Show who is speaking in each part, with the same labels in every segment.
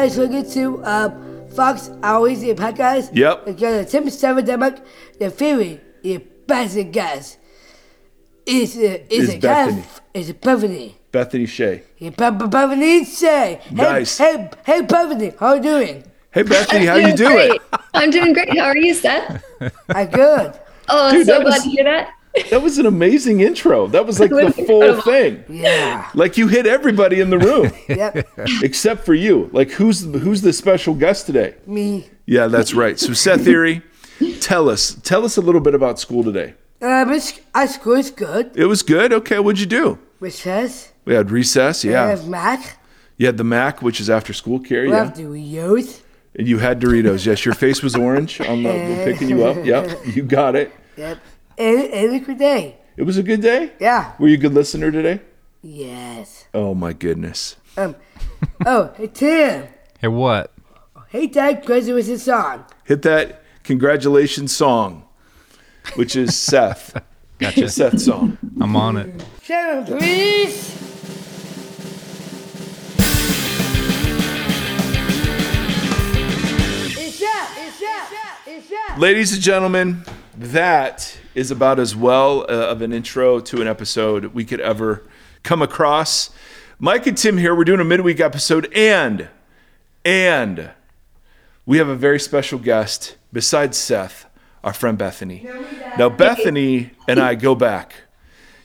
Speaker 1: Hey guys, welcome to uh, Fox Always the podcast.
Speaker 2: Yep.
Speaker 1: It's got a Tim Seven Denmark. The favorite, the best guys. Is uh, is
Speaker 2: Is
Speaker 1: a guy.
Speaker 2: Bethany.
Speaker 1: Is a Bethany.
Speaker 2: Bethany Shea.
Speaker 1: Yeah, Be- Be- Bethany say. Hey,
Speaker 2: Nice.
Speaker 1: Hey, hey, Bethany, how you doing?
Speaker 2: Hey Bethany, how you doing?
Speaker 3: I'm doing great. How are you, Seth?
Speaker 1: I'm good.
Speaker 3: Oh, I'm
Speaker 2: Dude,
Speaker 3: so
Speaker 2: that
Speaker 3: glad
Speaker 2: was-
Speaker 3: to hear that.
Speaker 2: That was an amazing intro. That was like the full thing.
Speaker 1: Yeah.
Speaker 2: Like you hit everybody in the room
Speaker 1: Yep.
Speaker 2: except for you. Like who's who's the special guest today?
Speaker 1: Me.
Speaker 2: Yeah, that's right. So Seth Erwin, tell us tell us a little bit about school today.
Speaker 1: Um, it's, our school is good.
Speaker 2: It was good. Okay, what'd you do?
Speaker 1: Recess.
Speaker 2: We had recess. Yeah.
Speaker 1: We have Mac.
Speaker 2: you had the Mac, which is after school care.
Speaker 1: We
Speaker 2: Yeah,
Speaker 1: have youth.
Speaker 2: and you had Doritos. Yes, your face was orange on the picking you up. Yep, you got it.
Speaker 1: Yep. And, and a good day.
Speaker 2: It was a good day.
Speaker 1: Yeah.
Speaker 2: Were you a good listener today?
Speaker 1: Yes.
Speaker 2: Oh my goodness.
Speaker 1: Um. oh, hey Tim.
Speaker 4: Hey, what?
Speaker 1: Hey Dad, crazy with his song.
Speaker 2: Hit that congratulations song, which is Seth.
Speaker 4: Gotcha.
Speaker 2: Seth's song.
Speaker 4: I'm on it.
Speaker 1: Sharon, please. It's that. It's that.
Speaker 2: Ladies and gentlemen, that is about as well uh, of an intro to an episode we could ever come across. Mike and Tim here. We're doing a midweek episode, and and we have a very special guest besides Seth, our friend Bethany. Now, Bethany and I go back.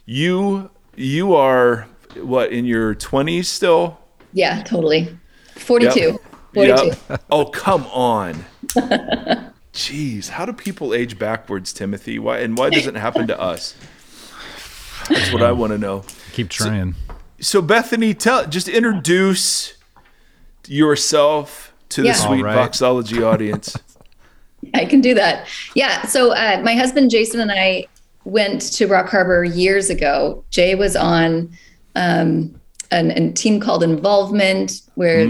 Speaker 2: You you are what in your twenties still?
Speaker 3: Yeah, totally. 42.
Speaker 2: Yep.
Speaker 3: 42.
Speaker 2: Yep. Oh, come on. Jeez, how do people age backwards, Timothy? Why and why does it happen to us? That's what I want to know.
Speaker 4: Keep trying.
Speaker 2: So Bethany, tell just introduce yourself to the sweet
Speaker 4: All right.
Speaker 2: Voxology audience.
Speaker 3: I can do that. Yeah. So uh, my husband Jason and I went to Rock Harbor years ago. Jay was on um, an, a team called Involvement, where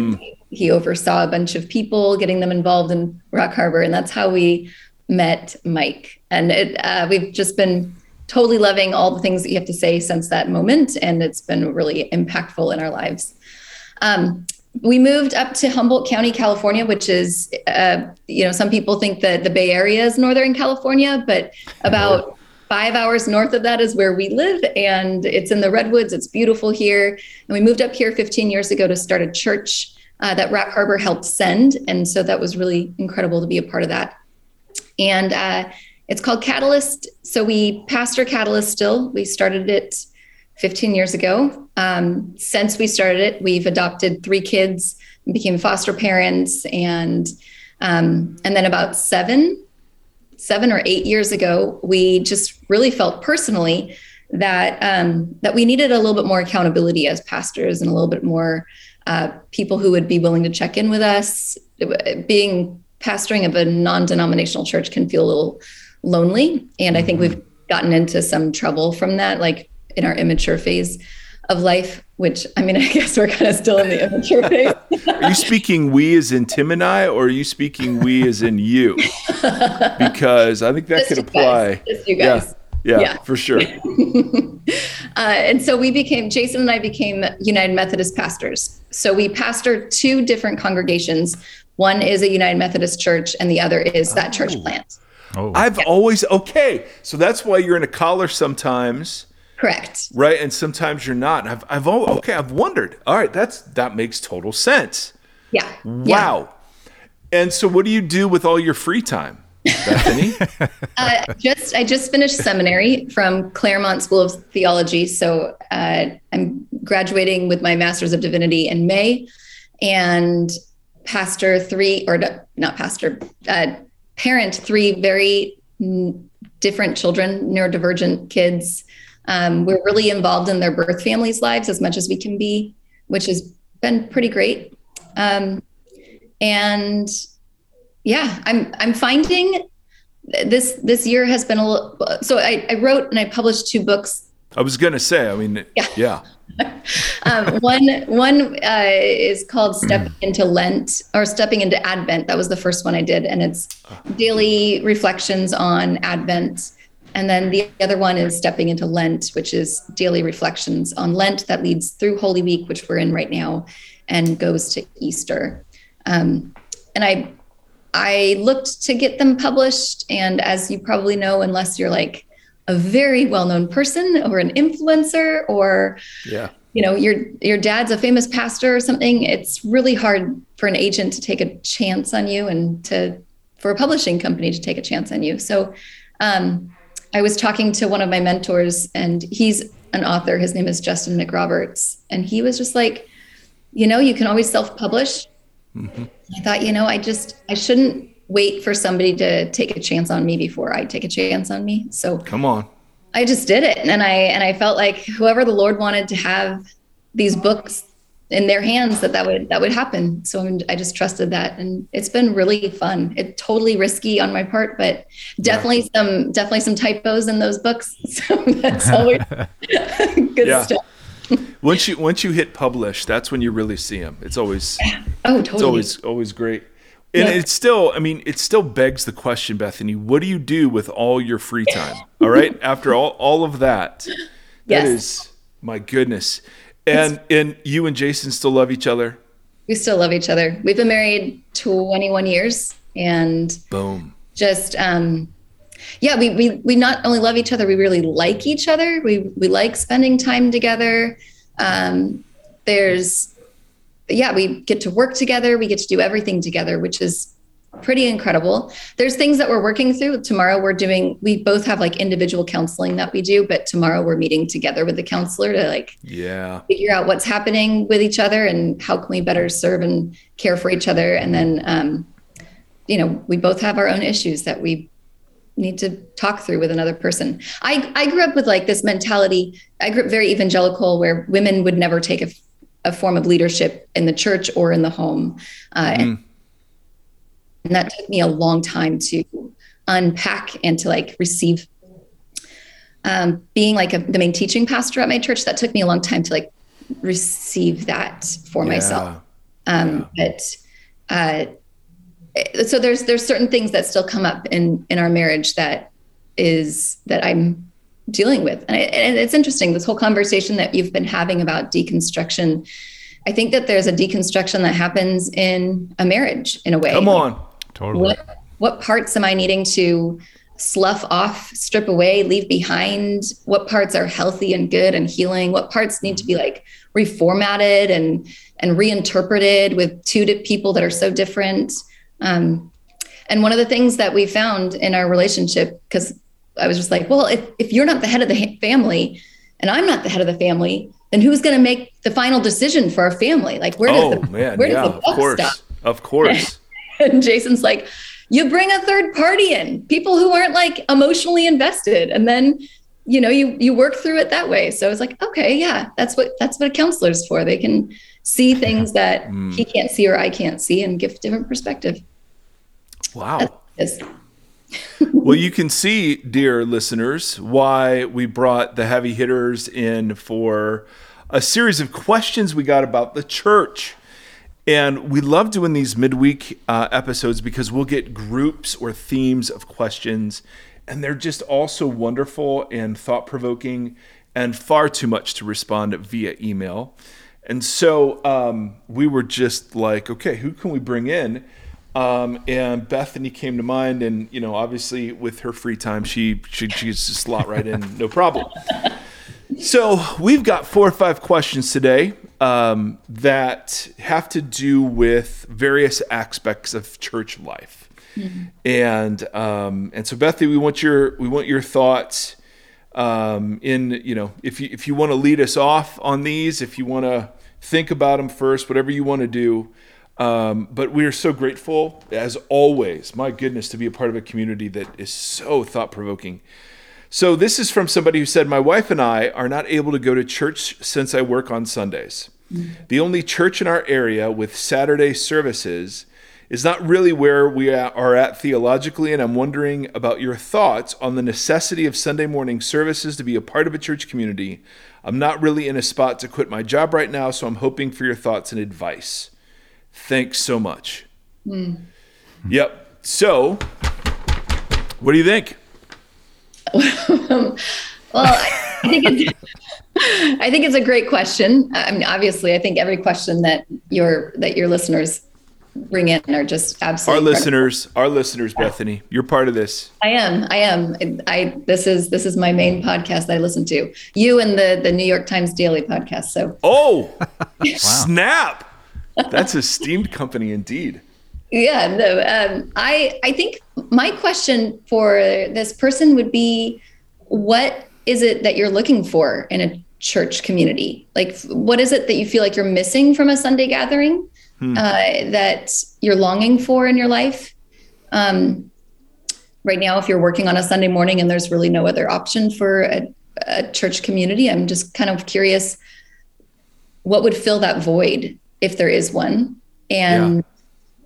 Speaker 3: he oversaw a bunch of people, getting them involved in Rock Harbor, and that's how we met Mike. And it, uh, we've just been totally loving all the things that you have to say since that moment, and it's been really impactful in our lives. Um, we moved up to Humboldt County, California, which is, uh, you know, some people think that the Bay Area is Northern California, but about five hours north of that is where we live. And it's in the Redwoods. It's beautiful here. And we moved up here 15 years ago to start a church uh, that Rock Harbor helped send. And so that was really incredible to be a part of that. And uh, it's called Catalyst. So we pastor Catalyst still. We started it 15 years ago. Um, since we started it, we've adopted three kids and became foster parents. And um, and then about seven, seven or eight years ago, we just really felt personally that um, that we needed a little bit more accountability as pastors and a little bit more uh, people who would be willing to check in with us. Being pastoring of a non-denominational church can feel a little lonely, and I think we've gotten into some trouble from that, like in our immature phase of life. Which I mean, I guess we're kind of still in the immature phase.
Speaker 2: Are you speaking we as in Tim and I, or are you speaking we as in you? Because I think that
Speaker 3: Just
Speaker 2: could apply.
Speaker 3: guys. Just you guys.
Speaker 2: yeah,
Speaker 3: Yeah.
Speaker 2: for sure.
Speaker 3: Uh, and so we became, Jason and I became United Methodist pastors. So we pastor two different congregations. One is a United Methodist church, and the other is that church plant.
Speaker 4: Oh,
Speaker 2: I've always okay. So that's why you're in a collar sometimes.
Speaker 3: Correct.
Speaker 2: right? And sometimes you're not. I've, I've, al- okay, I've wondered. All right, that's that makes total sense.
Speaker 3: Yeah. Yeah.
Speaker 2: Wow. And so, what do you do with all your free time, Bethany?
Speaker 3: Uh, just I just finished seminary from Claremont School of Theology, so uh, I'm graduating with my Master's of Divinity in May, and pastor three or not pastor, uh, parent three very mm, different children, neurodivergent kids. Um, we're really involved in their birth families' lives as much as we can be, which has been pretty great. Um, and yeah, I'm I'm finding this this year has been a little so I, I wrote and i published two books
Speaker 2: I was gonna say. I mean,
Speaker 3: Yeah.
Speaker 2: yeah.
Speaker 3: um, one one uh, is called stepping into lent or stepping into advent that was the first one i did and it's daily reflections on advent and then the other one is stepping into lent which is daily reflections on lent that leads through holy week which we're in right now and goes to easter Um, and I I looked to get them published. And as you probably know, unless you're like a very well-known person or an influencer or
Speaker 2: Yeah.
Speaker 3: you know your your dad's a famous pastor or something it's really hard for an agent to take a chance on you and to for a publishing company to take a chance on you so um, i was talking to one of my mentors and he's an author his name is justin mcroberts and he was just like you know you can always self-publish i thought you know i just i shouldn't wait for somebody to take a chance on me before i take a chance on me so
Speaker 2: Come on.
Speaker 3: I just did it, and I and I felt like whoever the Lord wanted to have these books in their hands, that that would that would happen. So I'm, I just trusted that, and it's been really fun. It's totally risky on my part, but definitely some definitely some typos in those books. So that's always good
Speaker 2: Yeah.
Speaker 3: stuff.
Speaker 2: Once you once you hit publish, that's when you really see them. It's always
Speaker 3: Oh,
Speaker 2: it's
Speaker 3: totally.
Speaker 2: always always great. And
Speaker 3: Yeah.
Speaker 2: it's still, I mean, it still begs the question, Bethany, what do you do with all your free time? All right? After all all of that. that
Speaker 3: Yes.
Speaker 2: is my goodness. And and you and Jason still love each other?
Speaker 3: we still love each other. We've been married 21 years, and
Speaker 2: Boom.
Speaker 3: just um yeah we, we we not only love each other we really like each other. We we like spending time together. Um there's yeah we get to work together. We get to do everything together which is pretty incredible. There's things that we're working through. Tomorrow we're doing we both have like individual counseling that we do but tomorrow we're meeting together with the counselor to like
Speaker 2: Yeah.
Speaker 3: figure out what's happening with each other and how can we better serve and care for each other. And then um, you know we both have our own issues that we need to talk through with another person. I i grew up with like this mentality. I grew up very evangelical where women would never take a, a form of leadership in the church or in the home. Uh, and, and that took me a long time to unpack and to like receive. Um, being like a, the main teaching pastor at my church that took me a long time to like receive that for myself. Um, but uh, so there's there's certain things that still come up in in our marriage that is that I'm dealing with, and, it, and it's interesting this whole conversation that you've been having about deconstruction. I think that there's a deconstruction that happens in a marriage in a way.
Speaker 2: Come on.
Speaker 4: Totally.
Speaker 3: What what parts am I needing to slough off, strip away, leave behind? What parts are healthy and good and healing? What parts need to be like reformatted and and reinterpreted with two people that are so different? Um, and one of the things that we found in our relationship, because I was just like, well, if, if you're not the head of the family and I'm not the head of the family, then who's going to make the final decision for our family? Like, where does
Speaker 2: Oh
Speaker 3: the
Speaker 2: man,
Speaker 3: where
Speaker 2: yeah,
Speaker 3: does the
Speaker 2: of course.
Speaker 3: stop?
Speaker 2: Of course.
Speaker 3: And Jason's like, you bring a third party in, people who aren't like emotionally invested, and then you know you you work through it that way. So I was like, okay, yeah, that's what that's what a counselor's for. They can see things that he can't see or I can't see and give different perspective.
Speaker 2: Wow. Well, you can see, dear listeners, why we brought the heavy hitters in for a series of questions we got about the church. And we love doing these midweek uh, episodes because we'll get groups or themes of questions, and they're just also wonderful and thought provoking and far too much to respond via email. And so um, we were just like, okay, who can we bring in? Um, and Bethany came to mind, and you know, obviously with her free time, she she she gets to slot right in, no problem. So we've got four or five questions today um, that have to do with various aspects of church life, and um, and so Bethany, we want your we want your thoughts um, in you know if you if you want to lead us off on these, if you want to think about them first, whatever you want to do. Um, but we are so grateful, as always, my goodness, to be a part of a community that is so thought provoking. So, this is from somebody who said, My wife and I are not able to go to church since I work on Sundays. The only church in our area with Saturday services is not really where we are at theologically, and I'm wondering about your thoughts on the necessity of Sunday morning services to be a part of a church community. I'm not really in a spot to quit my job right now, so I'm hoping for your thoughts and advice. Thanks so much. Hmm. Yep. So, what do you think?
Speaker 3: well, I think it's I think it's a great question. I mean, obviously, I think every question that your that your listeners bring in are just
Speaker 2: Our
Speaker 3: absolutely incredible.
Speaker 2: listeners, our listeners, Bethany, you're part of this.
Speaker 3: I am. I am. I this is this is my main podcast I listen to. You and the the New York Times Daily podcast. So
Speaker 2: Oh, snap! That's a steamed company indeed.
Speaker 3: yeah, no. Um, I I think my question for this person would be, what is it that you're looking for in a church community? Like, what is it that you feel like you're missing from a Sunday gathering uh, that you're longing for in your life? Um, right now, if you're working on a Sunday morning and there's really no other option for a, a church community, I'm just kind of curious what would fill that void if there is one. And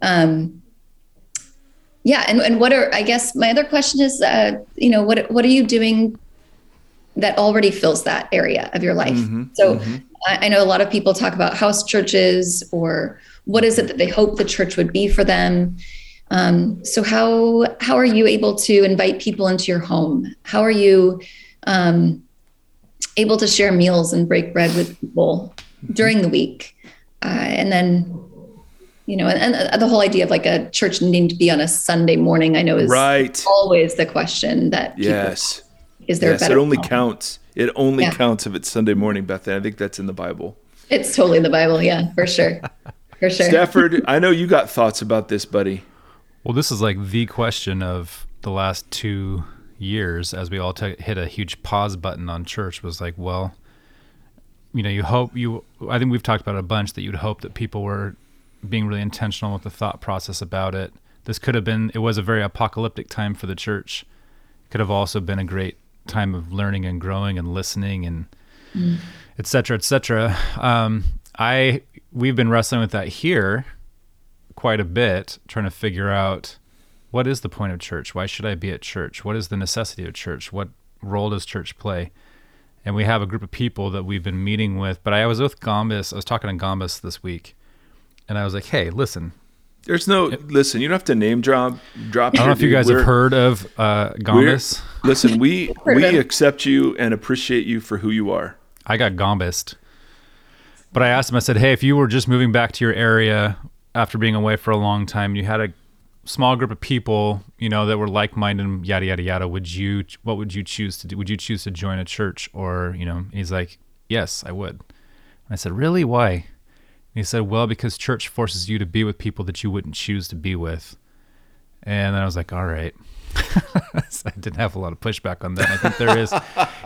Speaker 3: um, yeah, and, and what are I guess my other question is, uh, you know, what what are you doing that already fills that area of your life? so I, I know a lot of people talk about house churches or what is it that they hope the church would be for them. Um, so how how are you able to invite people into your home? How are you um, able to share meals and break bread with people during the week? Uh, and then you know, and, and the whole idea of like a church needing to be on a Sunday morning, I know is
Speaker 2: Right.
Speaker 3: always the question that people,
Speaker 2: Yes.
Speaker 3: is there
Speaker 2: Yes,
Speaker 3: a
Speaker 2: it only counts. It only
Speaker 3: Yeah.
Speaker 2: counts if it's Sunday morning, Bethany. I think that's in the Bible.
Speaker 3: It's totally in the Bible, yeah, for sure, for sure.
Speaker 2: Stafford, I know you got thoughts about this, buddy.
Speaker 4: Well, this is like the question of the last two years as we all t- hit a huge pause button on church was like, well, you know, you hope you, I think we've talked about it a bunch that you'd hope that people were being really intentional with the thought process about it. This could have been, it was a very apocalyptic time for the church. Could have also been a great time of learning and growing and listening and et cetera, et cetera. Um, I, we've been wrestling with that here quite a bit trying to figure out what is the point of church? Why should I be at church? What is the necessity of church? What role does church play? And we have a group of people that we've been meeting with. But I was with Gombis. I was talking to Gombis this week, and I was like, "Hey, listen.
Speaker 2: There's no listen. You don't have to name drop. Drop.
Speaker 4: I don't know if you guys have heard of uh, Gombis.
Speaker 2: Listen, we we accept you and appreciate you for who you are.
Speaker 4: I got Gombist. But I asked him. I said, "Hey, if you were just moving back to your area after being away for a long time, you had a small group of people, you know, that were like-minded, and yada yada yada. Would you? What would you choose to do? Would you choose to join a church, or you know?" And he's like, "Yes, I would." And I said, "Really? Why?" And he said, "Well, because church forces you to be with people that you wouldn't choose to be with." And then I was like, "All right." So I didn't have a lot of pushback on that. I think there is.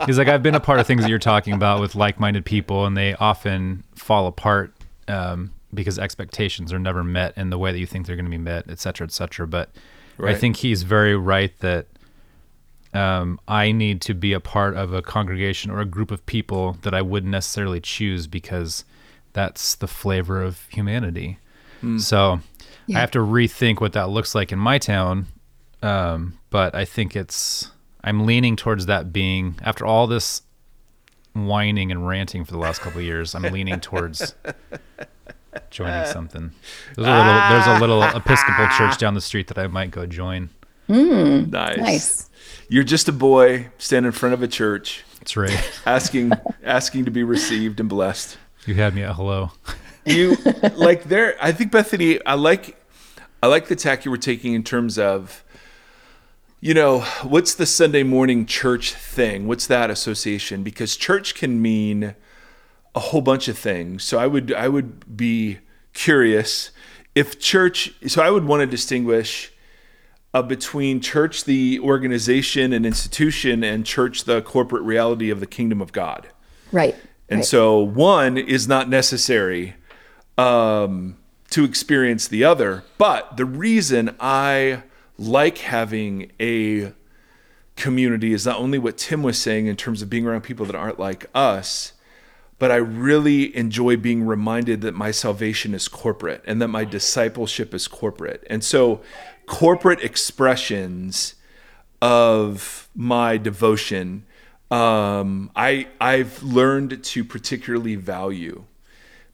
Speaker 4: He's like, I've been a part of things that you're talking about with like-minded people, and they often fall apart um, because expectations are never met in the way that you think they're going to be met, et cetera, et cetera. But I think he's very right that um, I need to be a part of a congregation or a group of people that I wouldn't necessarily choose because that's the flavor of humanity. So I have to rethink what that looks like in my town. Um, but I think it's, I'm leaning towards that being, after all this whining and ranting for the last couple of years, I'm leaning towards joining something. There's a little, there's a little Episcopal church down the street that I might go join.
Speaker 2: Nice.
Speaker 3: Nice.
Speaker 2: You're just a boy standing in front of a church,
Speaker 4: That's right.
Speaker 2: asking asking to be received and blessed.
Speaker 4: You had me at hello.
Speaker 2: you like there i think bethany i like i like the tack you were taking in terms of you know what's the sunday morning church thing what's that association because church can mean a whole bunch of things so i would i would be curious if church so i would want to distinguish uh, between church the organization and institution and church the corporate reality of the kingdom of god
Speaker 3: Right.
Speaker 2: and
Speaker 3: right.
Speaker 2: so one is not necessary um, to experience the other. But the reason I like having a community is not only what Tim was saying in terms of being around people that aren't like us, but I really enjoy being reminded that my salvation is corporate and that my discipleship is corporate. And so, corporate expressions of my devotion, um, I I've learned to particularly value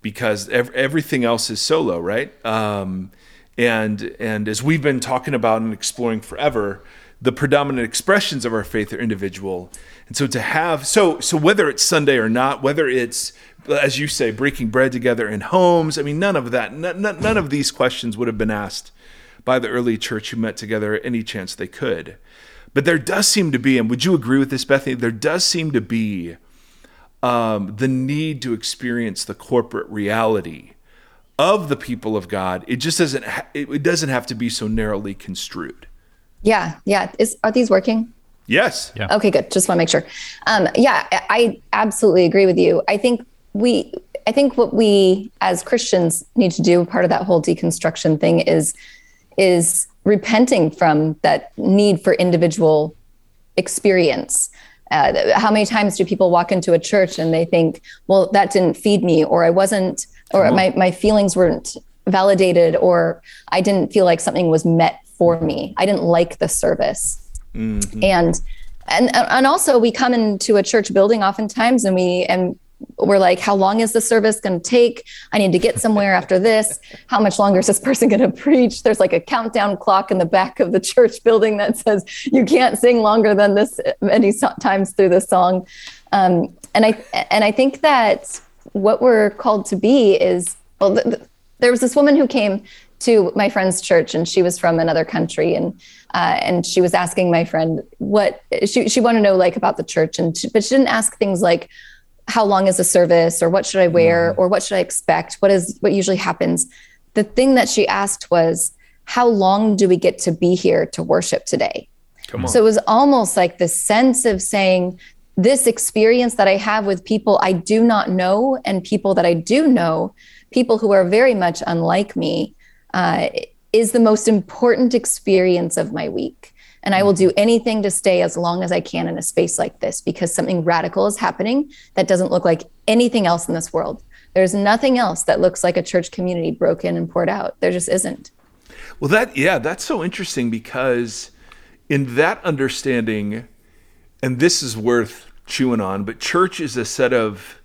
Speaker 2: because ev- everything else is solo, right? Um, and and as we've been talking about and exploring forever, the predominant expressions of our faith are individual. And so to have so so whether it's Sunday or not, whether it's as you say breaking bread together in homes, I mean none of that none, none of these questions would have been asked by the early church who met together any chance they could. But there does seem to be, and would you agree with this, Bethany? There does seem to be um, the need to experience the corporate reality of the people of God. It just doesn't. Ha- it doesn't have to be so narrowly construed.
Speaker 3: Yeah, yeah. Is are these working?
Speaker 2: Yes.
Speaker 4: Yeah.
Speaker 3: Okay, good. Just want to make sure. Um, yeah, I absolutely agree with you. I think we, I think what we as Christians need to do, part of that whole deconstruction thing, is is repenting from that need for individual experience. Uh, how many times do people walk into a church and they think, well, that didn't feed me, or I wasn't, or my, my feelings weren't validated, or I didn't feel like something was met for me. I didn't like the service. Mm-hmm. And and and also we come into a church building oftentimes and we and we're like, how long is the service going to take? I need to get somewhere after this. How much longer is this person going to preach? There's like a countdown clock in the back of the church building that says you can't sing longer than this many times through the song. Um, and I and I think that what we're called to be is well. Th- th- there was this woman who came to my friend's church, and she was from another country, and uh, and she was asking my friend what she she wanted to know like about the church, and she, but she didn't ask things like how long is the service or what should I wear mm-hmm. or what should I expect? What is what usually happens? The thing that she asked was, how long do we get to be here to worship today? So it was almost like the sense of saying, this experience that I have with people I do not know and people that I do know, people who are very much unlike me, uh, is the most important experience of my week. And I will do anything to stay as long as I can in a space like this because something radical is happening that doesn't look like anything else in this world. There's nothing else that looks like a church community broken and poured out. There just isn't.
Speaker 2: Well, that, yeah, that's so interesting because in that understanding, and this is worth chewing on, but church is a set of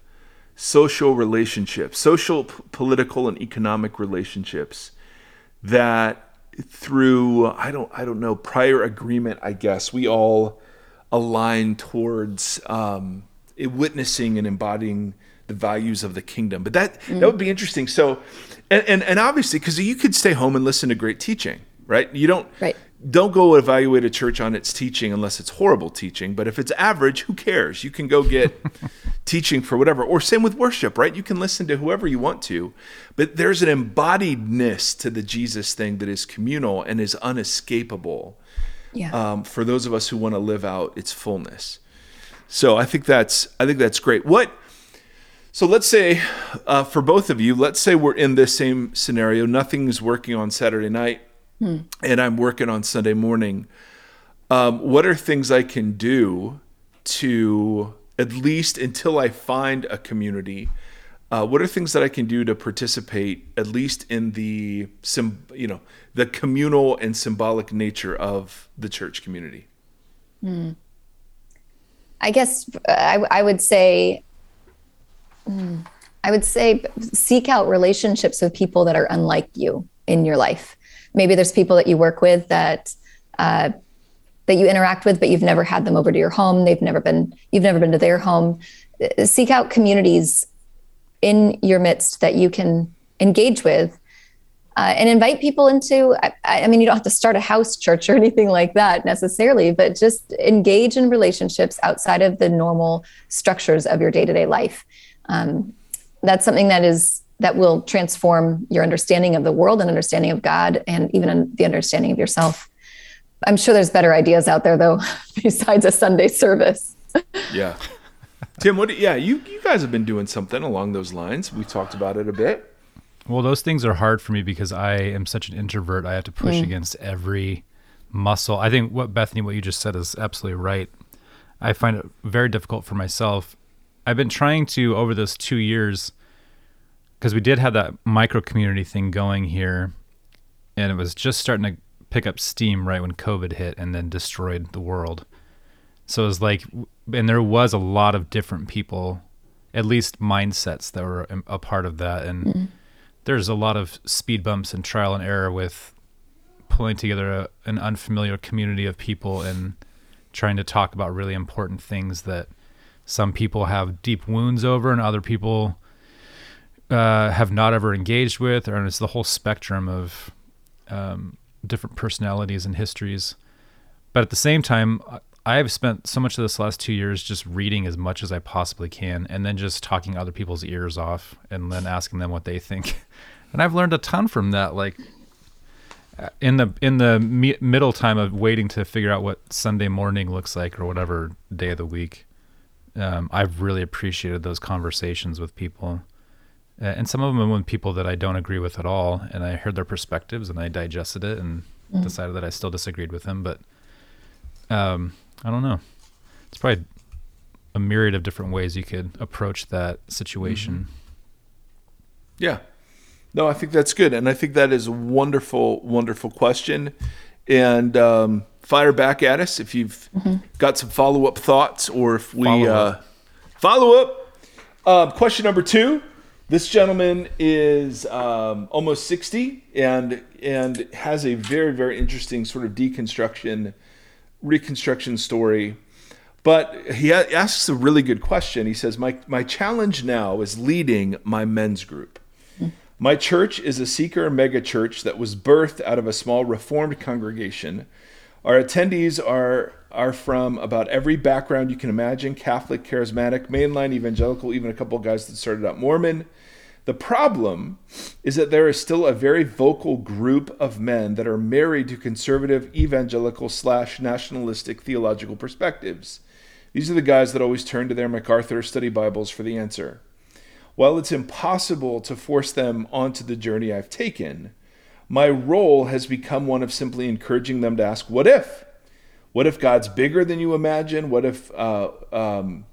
Speaker 2: social relationships, social, p- political, and economic relationships that through I don't I don't know prior agreement I guess we all align towards um, witnessing and embodying the values of the kingdom. But that mm. that would be interesting. So, and and, and obviously because you could stay home and listen to great teaching, right? You don't
Speaker 3: right
Speaker 2: don't go evaluate a church on its teaching unless it's horrible teaching. But if it's average, who cares? You can go get teaching for whatever. Or same with worship, right? You can listen to whoever you want to. But there's an embodiedness to the Jesus thing that is communal and is unescapable
Speaker 3: yeah.
Speaker 2: um, for those of us who want to live out its fullness. So I think that's I think that's great. What so let's say uh, for both of you, let's say we're in this same scenario. Nothing's working on Saturday night hmm. and I'm working on Sunday morning, um, what are things I can do to at least until I find a community? Uh, what are things that I can do to participate at least in the you know the communal and symbolic nature of the church community?
Speaker 3: Hmm. I guess I, I would say. Hmm, I would say seek out relationships with people that are unlike you in your life maybe there's people that you work with that uh, that you interact with, but you've never had them over to your home. They've never been you've never been to their home. Seek out communities in your midst that you can engage with. Uh, and invite people into I, I, mean you don't have to start a house church or anything like that necessarily but just engage in relationships outside of the normal structures of your day-to-day life um, that's something that is that will transform your understanding of the world and understanding of God and even the understanding of yourself. I'm sure there's better ideas out there though, besides a Sunday service.
Speaker 2: yeah. Tim, what? Yeah, you you guys have been doing something along those lines. We talked about it a bit.
Speaker 4: Well, those things are hard for me because I am such an introvert. I have to push mm. against every muscle. I think what Bethany, what you just said, is absolutely right. I find it very difficult for myself. I've been trying to over those two years because we did have that micro community thing going here, and it was just starting to pick up steam right when COVID hit and then destroyed the world. So it was like, and there was a lot of different people, at least mindsets that were a part of that, and mm there's a lot of speed bumps and trial and error with pulling together a, an unfamiliar community of people and trying to talk about really important things that some people have deep wounds over and other people uh, have not ever engaged with, or it's the whole spectrum of um, different personalities and histories. But at the same time, I have spent so much of this last two years just reading as much as I possibly can, and then just talking other people's ears off, and then asking them what they think. And I've learned a ton from that. Like uh, in the in the mi- middle time of waiting to figure out what Sunday morning looks like, or whatever day of the week, um, I've really appreciated those conversations with people. Uh, and some of them with people that I don't agree with at all. And I heard their perspectives and I digested it and mm. decided that I still disagreed with them. But um, I don't know. It's probably a myriad of different ways you could approach that situation. Mm-hmm.
Speaker 2: Yeah. No, I think that's good. And I think that is a wonderful, wonderful question. And um, fire back at us if you've mm-hmm. got some follow up thoughts or if we follow up. Uh, follow up. Uh, question number two. This gentleman is um, almost 60 and and has a very very interesting sort of deconstruction reconstruction story. But he asks a really good question. He says, "My my challenge now is leading my men's group. My church is a seeker mega church that was birthed out of a small reformed congregation. Our attendees are are from about every background you can imagine Catholic, charismatic, mainline, evangelical, even a couple guys that started out Mormon. The problem is that there is still a very vocal group of men that are married to conservative, evangelical, slash nationalistic theological perspectives. These are the guys that always turn to their MacArthur study Bibles for the answer. While it's impossible to force them onto the journey I've taken, my role has become one of simply encouraging them to ask, What if? What if God's bigger than you imagine? What if, uh, um,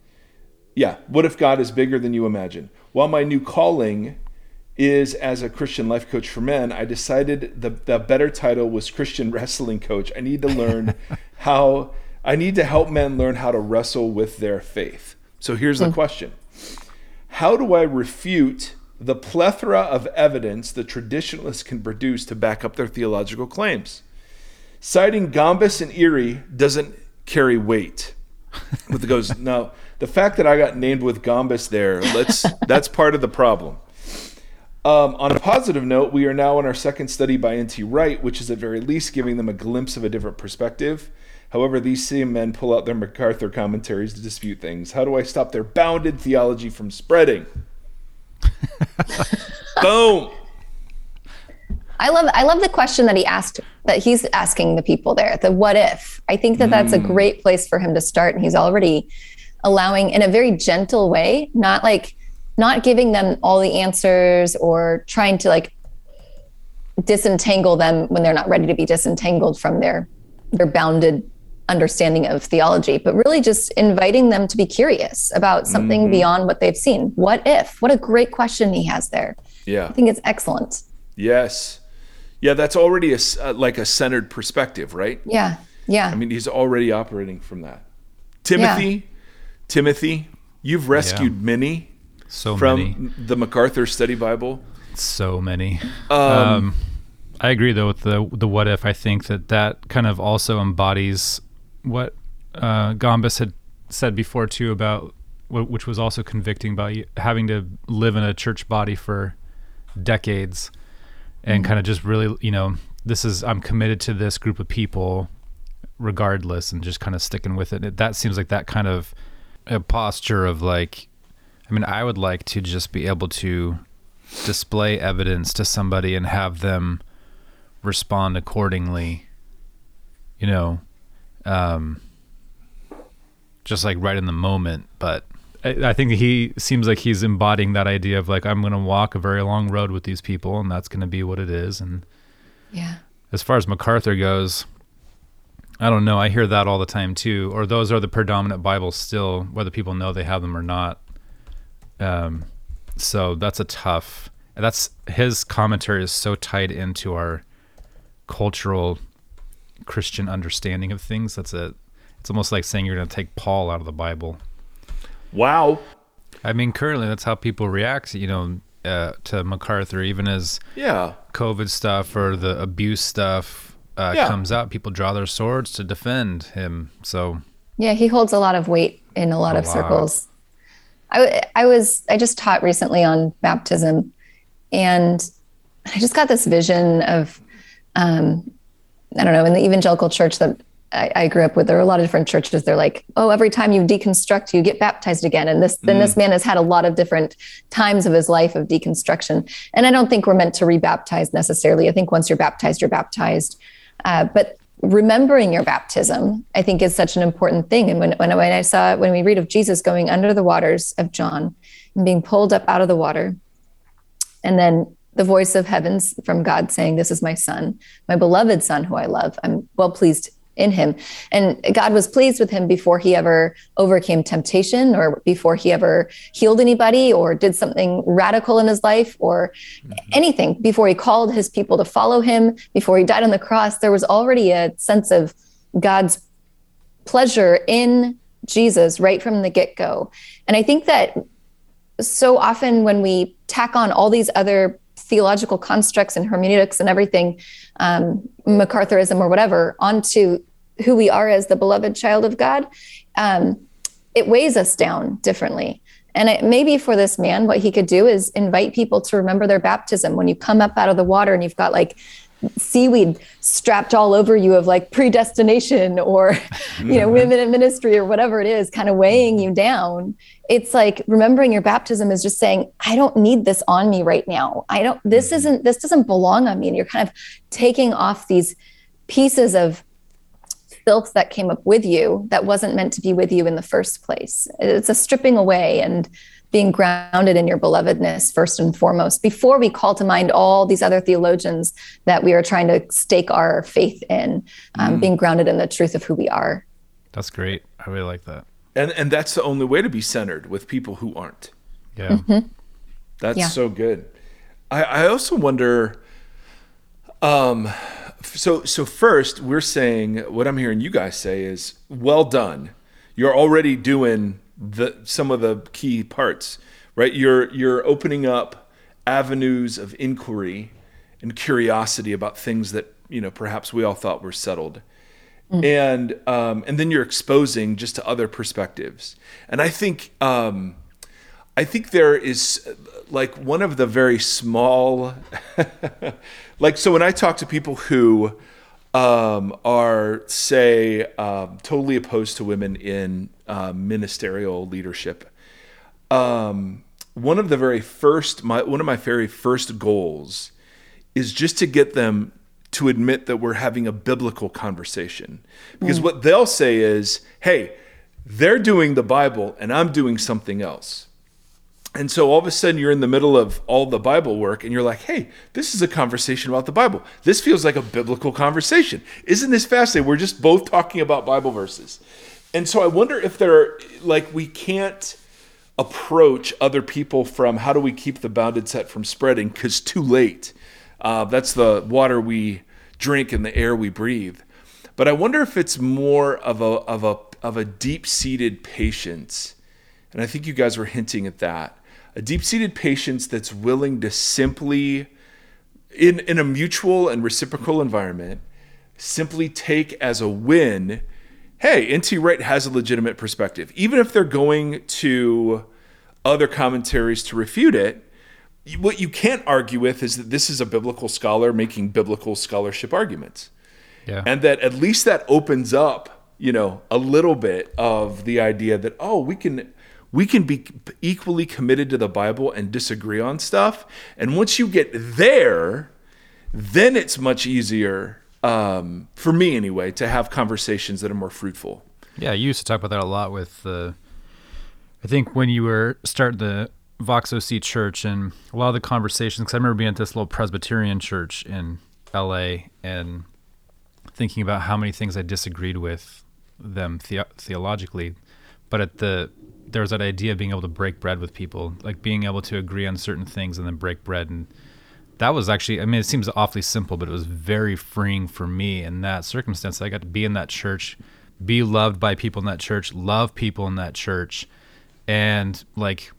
Speaker 2: yeah, what if God is bigger than you imagine? While my new calling is as a Christian life coach for men, I decided the, the better title was Christian wrestling coach. I need to learn how, I need to help men learn how to wrestle with their faith. So here's the hmm. question How do I refute the plethora of evidence the traditionalists can produce to back up their theological claims? Citing Gombis and Erwin doesn't carry weight. But it goes, no, the fact that I got named with Gombis there, let's that's part of the problem. Um, on a positive note, we are now in our second study by N.T. Wright, which is at very least giving them a glimpse of a different perspective. However, these same men pull out their MacArthur commentaries to dispute things. How do I stop their bounded theology from spreading? Boom.
Speaker 3: I love I love the question that he asked that he's asking the people there. The what if? I think that that's a mm. great place for him to start and he's already allowing in a very gentle way, not like not giving them all the answers or trying to like disentangle them when they're not ready to be disentangled from their their bounded understanding of theology, but really just inviting them to be curious about something mm-hmm. beyond what they've seen. What if? What a great question he has there.
Speaker 2: Yeah.
Speaker 3: I think it's excellent.
Speaker 2: Yes. Yeah, that's already a uh, like a centered perspective, right?
Speaker 3: Yeah, yeah.
Speaker 2: I mean, he's already operating from that. Timothy, yeah. Timothy, you've rescued yeah. many
Speaker 4: so
Speaker 2: from
Speaker 4: many.
Speaker 2: the MacArthur Study Bible.
Speaker 4: So many. Um, um, I agree though with the the what if. I think that that kind of also embodies what uh, Gombis had said before too about which was also convicting about having to live in a church body for decades and mm-hmm. kind of just really, you know, this is I'm committed to this group of people regardless and just kind of sticking with it. it that seems like that kind of a posture of like I mean, I would like to just be able to display evidence to somebody and have them respond accordingly. You know, um, just like right in the moment, but I think he seems like he's embodying that idea of like I'm going to walk a very long road with these people, and that's going to be what it is. And
Speaker 3: yeah,
Speaker 4: as far as MacArthur goes, I don't know. I hear that all the time too. Or those are the predominant Bibles still, whether people know they have them or not. Um, so that's a tough. That's his commentary is so tied into our cultural Christian understanding of things. That's a. It's almost like saying you're going to take Paul out of the Bible.
Speaker 2: Wow.
Speaker 4: I mean, currently that's how people react, you know, uh, to MacArthur, even as
Speaker 2: yeah
Speaker 4: COVID stuff or the abuse stuff uh,
Speaker 2: Yeah.
Speaker 4: comes out, people draw their swords to defend him. So
Speaker 3: Yeah, he holds a lot of weight in a lot
Speaker 4: A
Speaker 3: of
Speaker 4: lot.
Speaker 3: circles. I was I just taught recently on baptism, and I just got this vision of, um, I don't know, in the evangelical church that I, I grew up with, there are a lot of different churches. They're like, oh, every time you deconstruct, you get baptized again. And this then this man has had a lot of different times of his life of deconstruction. And I don't think we're meant to rebaptize necessarily. I think once you're baptized, you're baptized. Uh, but remembering your baptism, I think, is such an important thing. And when, when, when I saw, when we read of Jesus going under the waters of John and being pulled up out of the water, and then the voice of heavens from God saying, This is my son, my beloved son who I love. I'm well pleased in him. And God was pleased with him before he ever overcame temptation or before he ever healed anybody or did something radical in his life or mm-hmm. anything, before he called his people to follow him, before he died on the cross. There was already a sense of God's pleasure in Jesus right from the get go. And I think that so often when we tack on all these other theological constructs and hermeneutics and everything, um, MacArthurism or whatever, onto who we are as the beloved child of God, um, it weighs us down differently. And it, maybe for this man, what he could do is invite people to remember their baptism. When you come up out of the water and you've got like seaweed strapped all over you of like predestination or you know mm-hmm. women in ministry or whatever it is kind of weighing you down it's like remembering your baptism is just saying i don't need this on me right now. I don't this mm-hmm. isn't this doesn't belong on me. And you're kind of taking off these pieces of filth that came up with you that wasn't meant to be with you in the first place. It's a stripping away and being grounded in your belovedness first and foremost before we call to mind all these other theologians that we are trying to stake our faith in um, being grounded in the truth of who we are
Speaker 4: that's great. I really like that.
Speaker 2: And and that's the only way to be centered with people who aren't.
Speaker 4: Yeah.
Speaker 2: That's
Speaker 3: Yeah.
Speaker 2: so good. I, I also wonder. Um, so so first we're saying what I'm hearing you guys say is well done. You're already doing the some of the key parts, right? You're you're opening up avenues of inquiry and curiosity about things that you know perhaps we all thought were settled and um, and then you're exposing just to other perspectives. And I think um, I think there is like one of the very small, like so when I talk to people who um, are say um, totally opposed to women in uh, ministerial leadership. Um, one of the very first, my one of my very first goals is just to get them to admit that we're having a biblical conversation. Because what they'll say is, hey, they're doing the Bible and I'm doing something else. And so all of a sudden you're in the middle of all the Bible work and you're like, hey, this is a conversation about the Bible. This feels like a biblical conversation. Isn't this fascinating? We're just both talking about Bible verses. And so I wonder if there, like, we can't approach other people from how do we keep the bounded set from spreading because too late. Uh, that's the water we drink and the air we breathe. But I wonder if it's more of a of a of a deep seated patience, and I think you guys were hinting at that. A deep seated patience that's willing to simply, in in a mutual and reciprocal environment, simply take as a win. Hey, NT Wright has a legitimate perspective, even if they're going to other commentaries to refute it what you can't argue with is that this is a biblical scholar making biblical scholarship arguments.
Speaker 4: Yeah.
Speaker 2: and that at least that opens up you know a little bit of the idea that oh we can we can be equally committed to the bible and disagree on stuff. And once you get there then it's much easier um, for me anyway to have conversations that are more fruitful
Speaker 4: Yeah, you used to talk about that a lot with the. I think when you were starting the Vox OC church and a lot of the conversations, because I remember being at this little Presbyterian church in LA and thinking about how many things I disagreed with them the- theologically, but at the there was that idea of being able to break bread with people, like being able to agree on certain things and then break bread and that was actually i mean it seems awfully simple but it was very freeing for me in that circumstance i got to be in that church be loved by people in that church love people in that church and like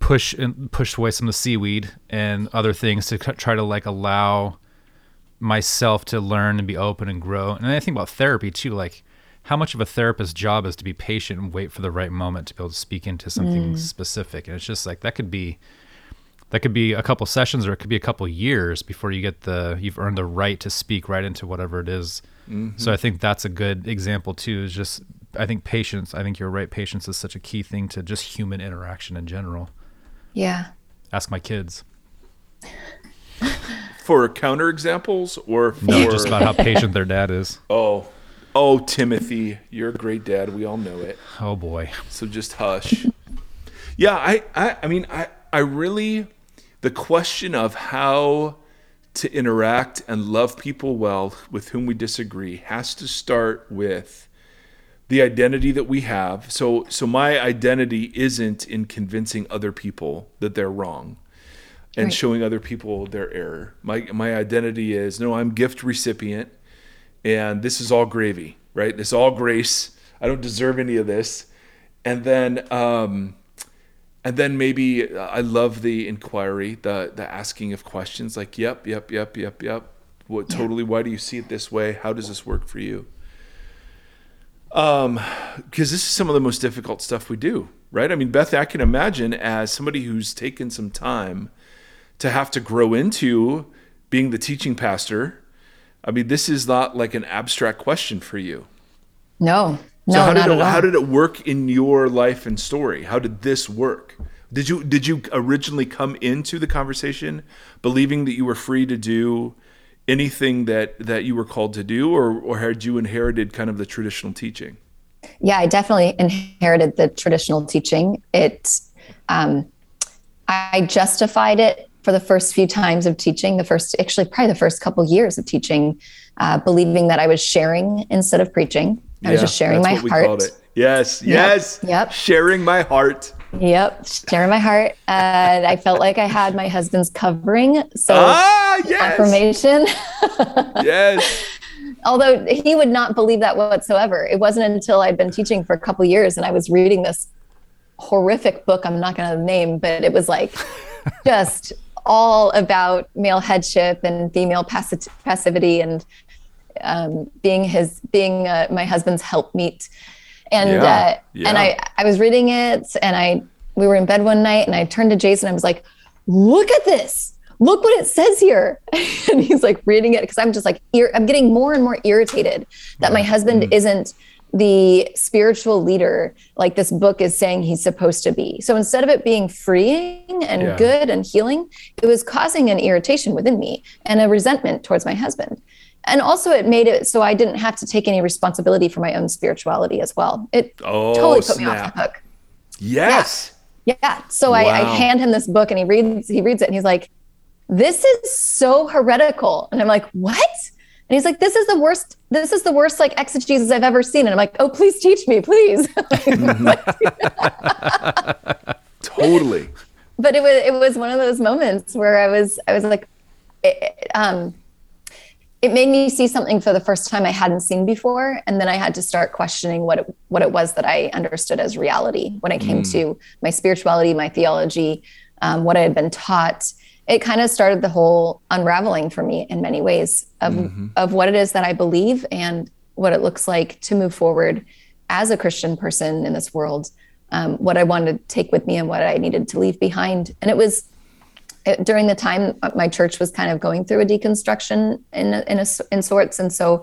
Speaker 4: push and push away some of the seaweed and other things to try to like allow myself to learn and be open and grow. And I think about therapy too, like how much of a therapist's job is to be patient and wait for the right moment to be able to speak into something
Speaker 3: Mm.
Speaker 4: specific. And it's just like that could be that could be a couple sessions or it could be a couple years before you get the you've earned the right to speak right into whatever it is. Mm-hmm. So I think that's a good example too. Is just I think patience. I think you're right. Patience is such a key thing to just human interaction in general.
Speaker 3: Yeah.
Speaker 4: Ask my kids.
Speaker 2: For counter examples or for
Speaker 4: No, just about how patient their dad is.
Speaker 2: Oh. Oh, Timothy, you're a great dad. We all know it.
Speaker 4: Oh boy.
Speaker 2: So just hush. yeah, I, I I mean I I really the question of how to interact and love people well with whom we disagree has to start with the identity that we have. So so my identity isn't in convincing other people that they're wrong and
Speaker 3: Right.
Speaker 2: showing other people their error. My my identity is no, I'm gift recipient and this is all gravy, right? This is all grace. I don't deserve any of this. And then um and then maybe uh, I love the inquiry, the the asking of questions like, yep, yep, yep, yep, yep. What totally why do you see it this way? How does this work for you? Um because this is some of the most difficult stuff we do, right? I mean, Beth, I can imagine as somebody who's taken some time to have to grow into being the teaching pastor. I mean, this is not like an abstract question for you.
Speaker 3: No. No,
Speaker 2: so how did it, how did it work in your life and story? How did this work? Did you did you originally come into the conversation believing that you were free to do anything that that you were called to do, or or had you inherited kind of the traditional teaching?
Speaker 3: yeah, I definitely inherited the traditional teaching. It, um, I justified it for the first few times of teaching, the first, actually, probably the first couple years of teaching, uh, believing that I was sharing instead of preaching. I was just sharing my
Speaker 2: what we
Speaker 3: heart.
Speaker 2: called it. Yes, yes.
Speaker 3: yep.
Speaker 2: Sharing my heart.
Speaker 3: Yep, sharing my heart. And I felt like I had my husband's covering. So,
Speaker 2: Ah, yes.
Speaker 3: affirmation.
Speaker 2: Yes.
Speaker 3: although he would not believe that whatsoever. It wasn't until I'd been teaching for a couple years and I was reading this horrific book I'm not going to name, but it was like just all about male headship and female passi- passivity and um, being his being uh, my husband's helpmeet. And
Speaker 2: Yeah,
Speaker 3: uh,
Speaker 2: yeah.
Speaker 3: and I I was reading it and I we were in bed one night and I turned to Jason. I was like, "Look at this." Look what it says here. and he's like reading it because I'm just like, ir- I'm getting more and more irritated that my husband isn't the spiritual leader like this book is saying he's supposed to be. So instead of it being freeing and
Speaker 2: Yeah.
Speaker 3: good and healing, it was causing an irritation within me and a resentment towards my husband. And also, it made it so I didn't have to take any responsibility for my own spirituality as well. It
Speaker 2: Oh,
Speaker 3: totally put me off the hook.
Speaker 2: Yes.
Speaker 3: Yeah. So I, I hand him this book and he reads he reads it and he's like, This is so heretical. And I'm like, What? And he's like, This is the worst, this is the worst like exegesis I've ever seen. And I'm like, Oh, please teach me, please.
Speaker 2: Totally.
Speaker 3: but it was it was one of those moments where I was I was like it, um it made me see something for the first time I hadn't seen before and then I had to start questioning what it, what it was that I understood as reality when it came to my spirituality my theology um, what I had been taught. It kind of started the whole unraveling for me in many ways of of what it is that I believe and what it looks like to move forward as a Christian person in this world um, what I wanted to take with me and what I needed to leave behind. And it was it, during the time uh, my church was kind of going through a deconstruction in in, a, in sorts, and so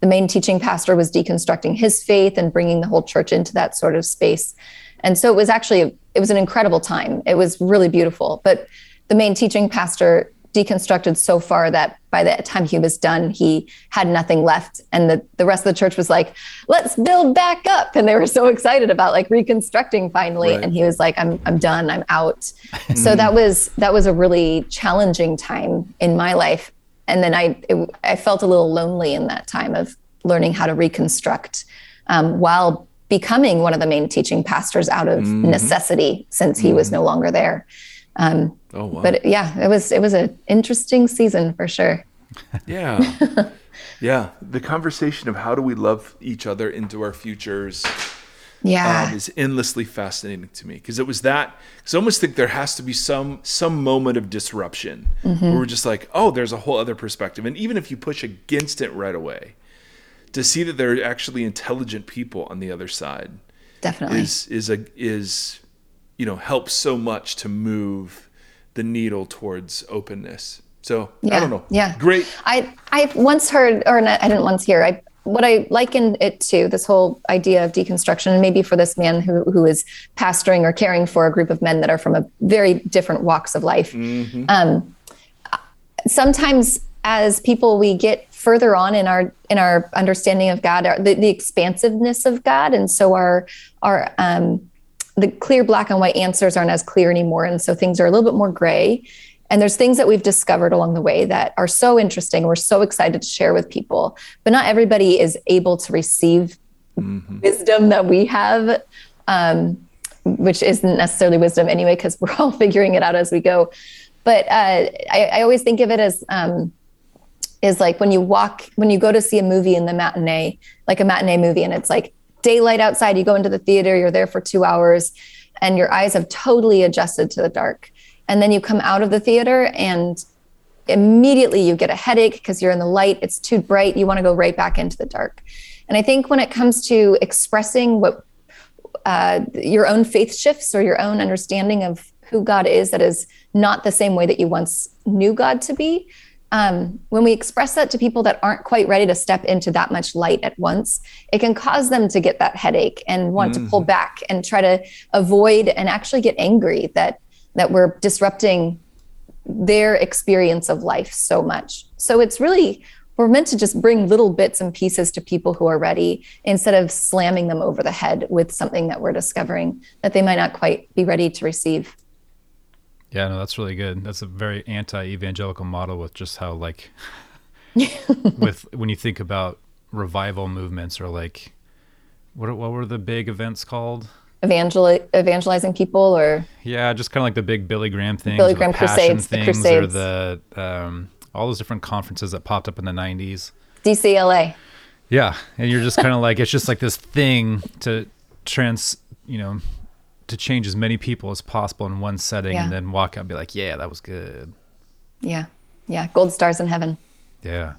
Speaker 3: the main teaching pastor was deconstructing his faith and bringing the whole church into that sort of space. And so it was actually it was an incredible time. It was really beautiful, but the main teaching pastor deconstructed so far that by the time he was done, he had nothing left. And the, the rest of the church was like, let's build back up. And they were so excited about like reconstructing finally.
Speaker 2: Right.
Speaker 3: And he was like, I'm, I'm done, I'm out. so that was, that was a really challenging time in my life. And then I, it, I felt a little lonely in that time of learning how to reconstruct um, while becoming one of the main teaching pastors out of necessity since he was no longer there. Um,
Speaker 2: Oh wow.
Speaker 3: but yeah, it was it was an interesting season for sure.
Speaker 2: Yeah. yeah. The conversation of how do we love each other into our futures
Speaker 3: Yeah.
Speaker 2: um, is endlessly fascinating to me because it was that. Because I almost think there has to be some some moment of disruption
Speaker 3: Mm-hmm.
Speaker 2: where we're just like, oh, there's a whole other perspective, and even if you push against it right away, to see that there are actually intelligent people on the other side
Speaker 3: Definitely.
Speaker 2: is is a is you know helps so much to move the needle towards openness. So I don't know.
Speaker 3: yeah.
Speaker 2: Great.
Speaker 3: I I once heard, or not, I didn't once hear. I what I likened it to this whole idea of deconstruction, and maybe for this man who who is pastoring or caring for a group of men that are from a very different walks of life. Um, sometimes, as people, we get further on in our in our understanding of God, our, the, the expansiveness of God, and so our our um, the clear black and white answers aren't as clear anymore, and so things are a little bit more gray. And there's things that we've discovered along the way that are so interesting. We're so excited to share with people, but not everybody is able to receive wisdom that we have, um, which isn't necessarily wisdom anyway, because we're all figuring it out as we go. But uh, I, I always think of it as um, is like when you walk when you go to see a movie in the matinee, like a matinee movie, and it's like daylight outside. You go into the theater, you're there for two hours, and your eyes have totally adjusted to the dark. And then you come out of the theater and immediately you get a headache because you're in the light, it's too bright, you want to go right back into the dark. And I think when it comes to expressing what uh, your own faith shifts or your own understanding of who God is, that is not the same way that you once knew God to be. Um, when we express that to people that aren't quite ready to step into that much light at once, it can cause them to get that headache and want to pull back and try to avoid and actually get angry that that we're disrupting their experience of life so much. So it's really we're meant to just bring little bits and pieces to people who are ready instead of slamming them over the head with something that we're discovering that they might not quite be ready to receive.
Speaker 4: Yeah, no, that's really good. That's a very anti-evangelical model with just how like with when you think about revival movements or like what what were the big events called?
Speaker 3: Evangel- evangelizing people or
Speaker 4: Yeah, just kind of like the big Billy Graham thing,
Speaker 3: Billy
Speaker 4: the
Speaker 3: Graham
Speaker 4: Passion
Speaker 3: Crusades, the
Speaker 4: things, or the um, all those different conferences that popped up in the '90s.
Speaker 3: DCLA.
Speaker 4: Yeah, and you're just kind of like it's just like this thing to trans, you know, to change as many people as possible in one setting,
Speaker 3: Yeah.
Speaker 4: and then walk out and be like, yeah, that was good.
Speaker 3: Yeah. Yeah. Gold stars in heaven.
Speaker 4: Yeah.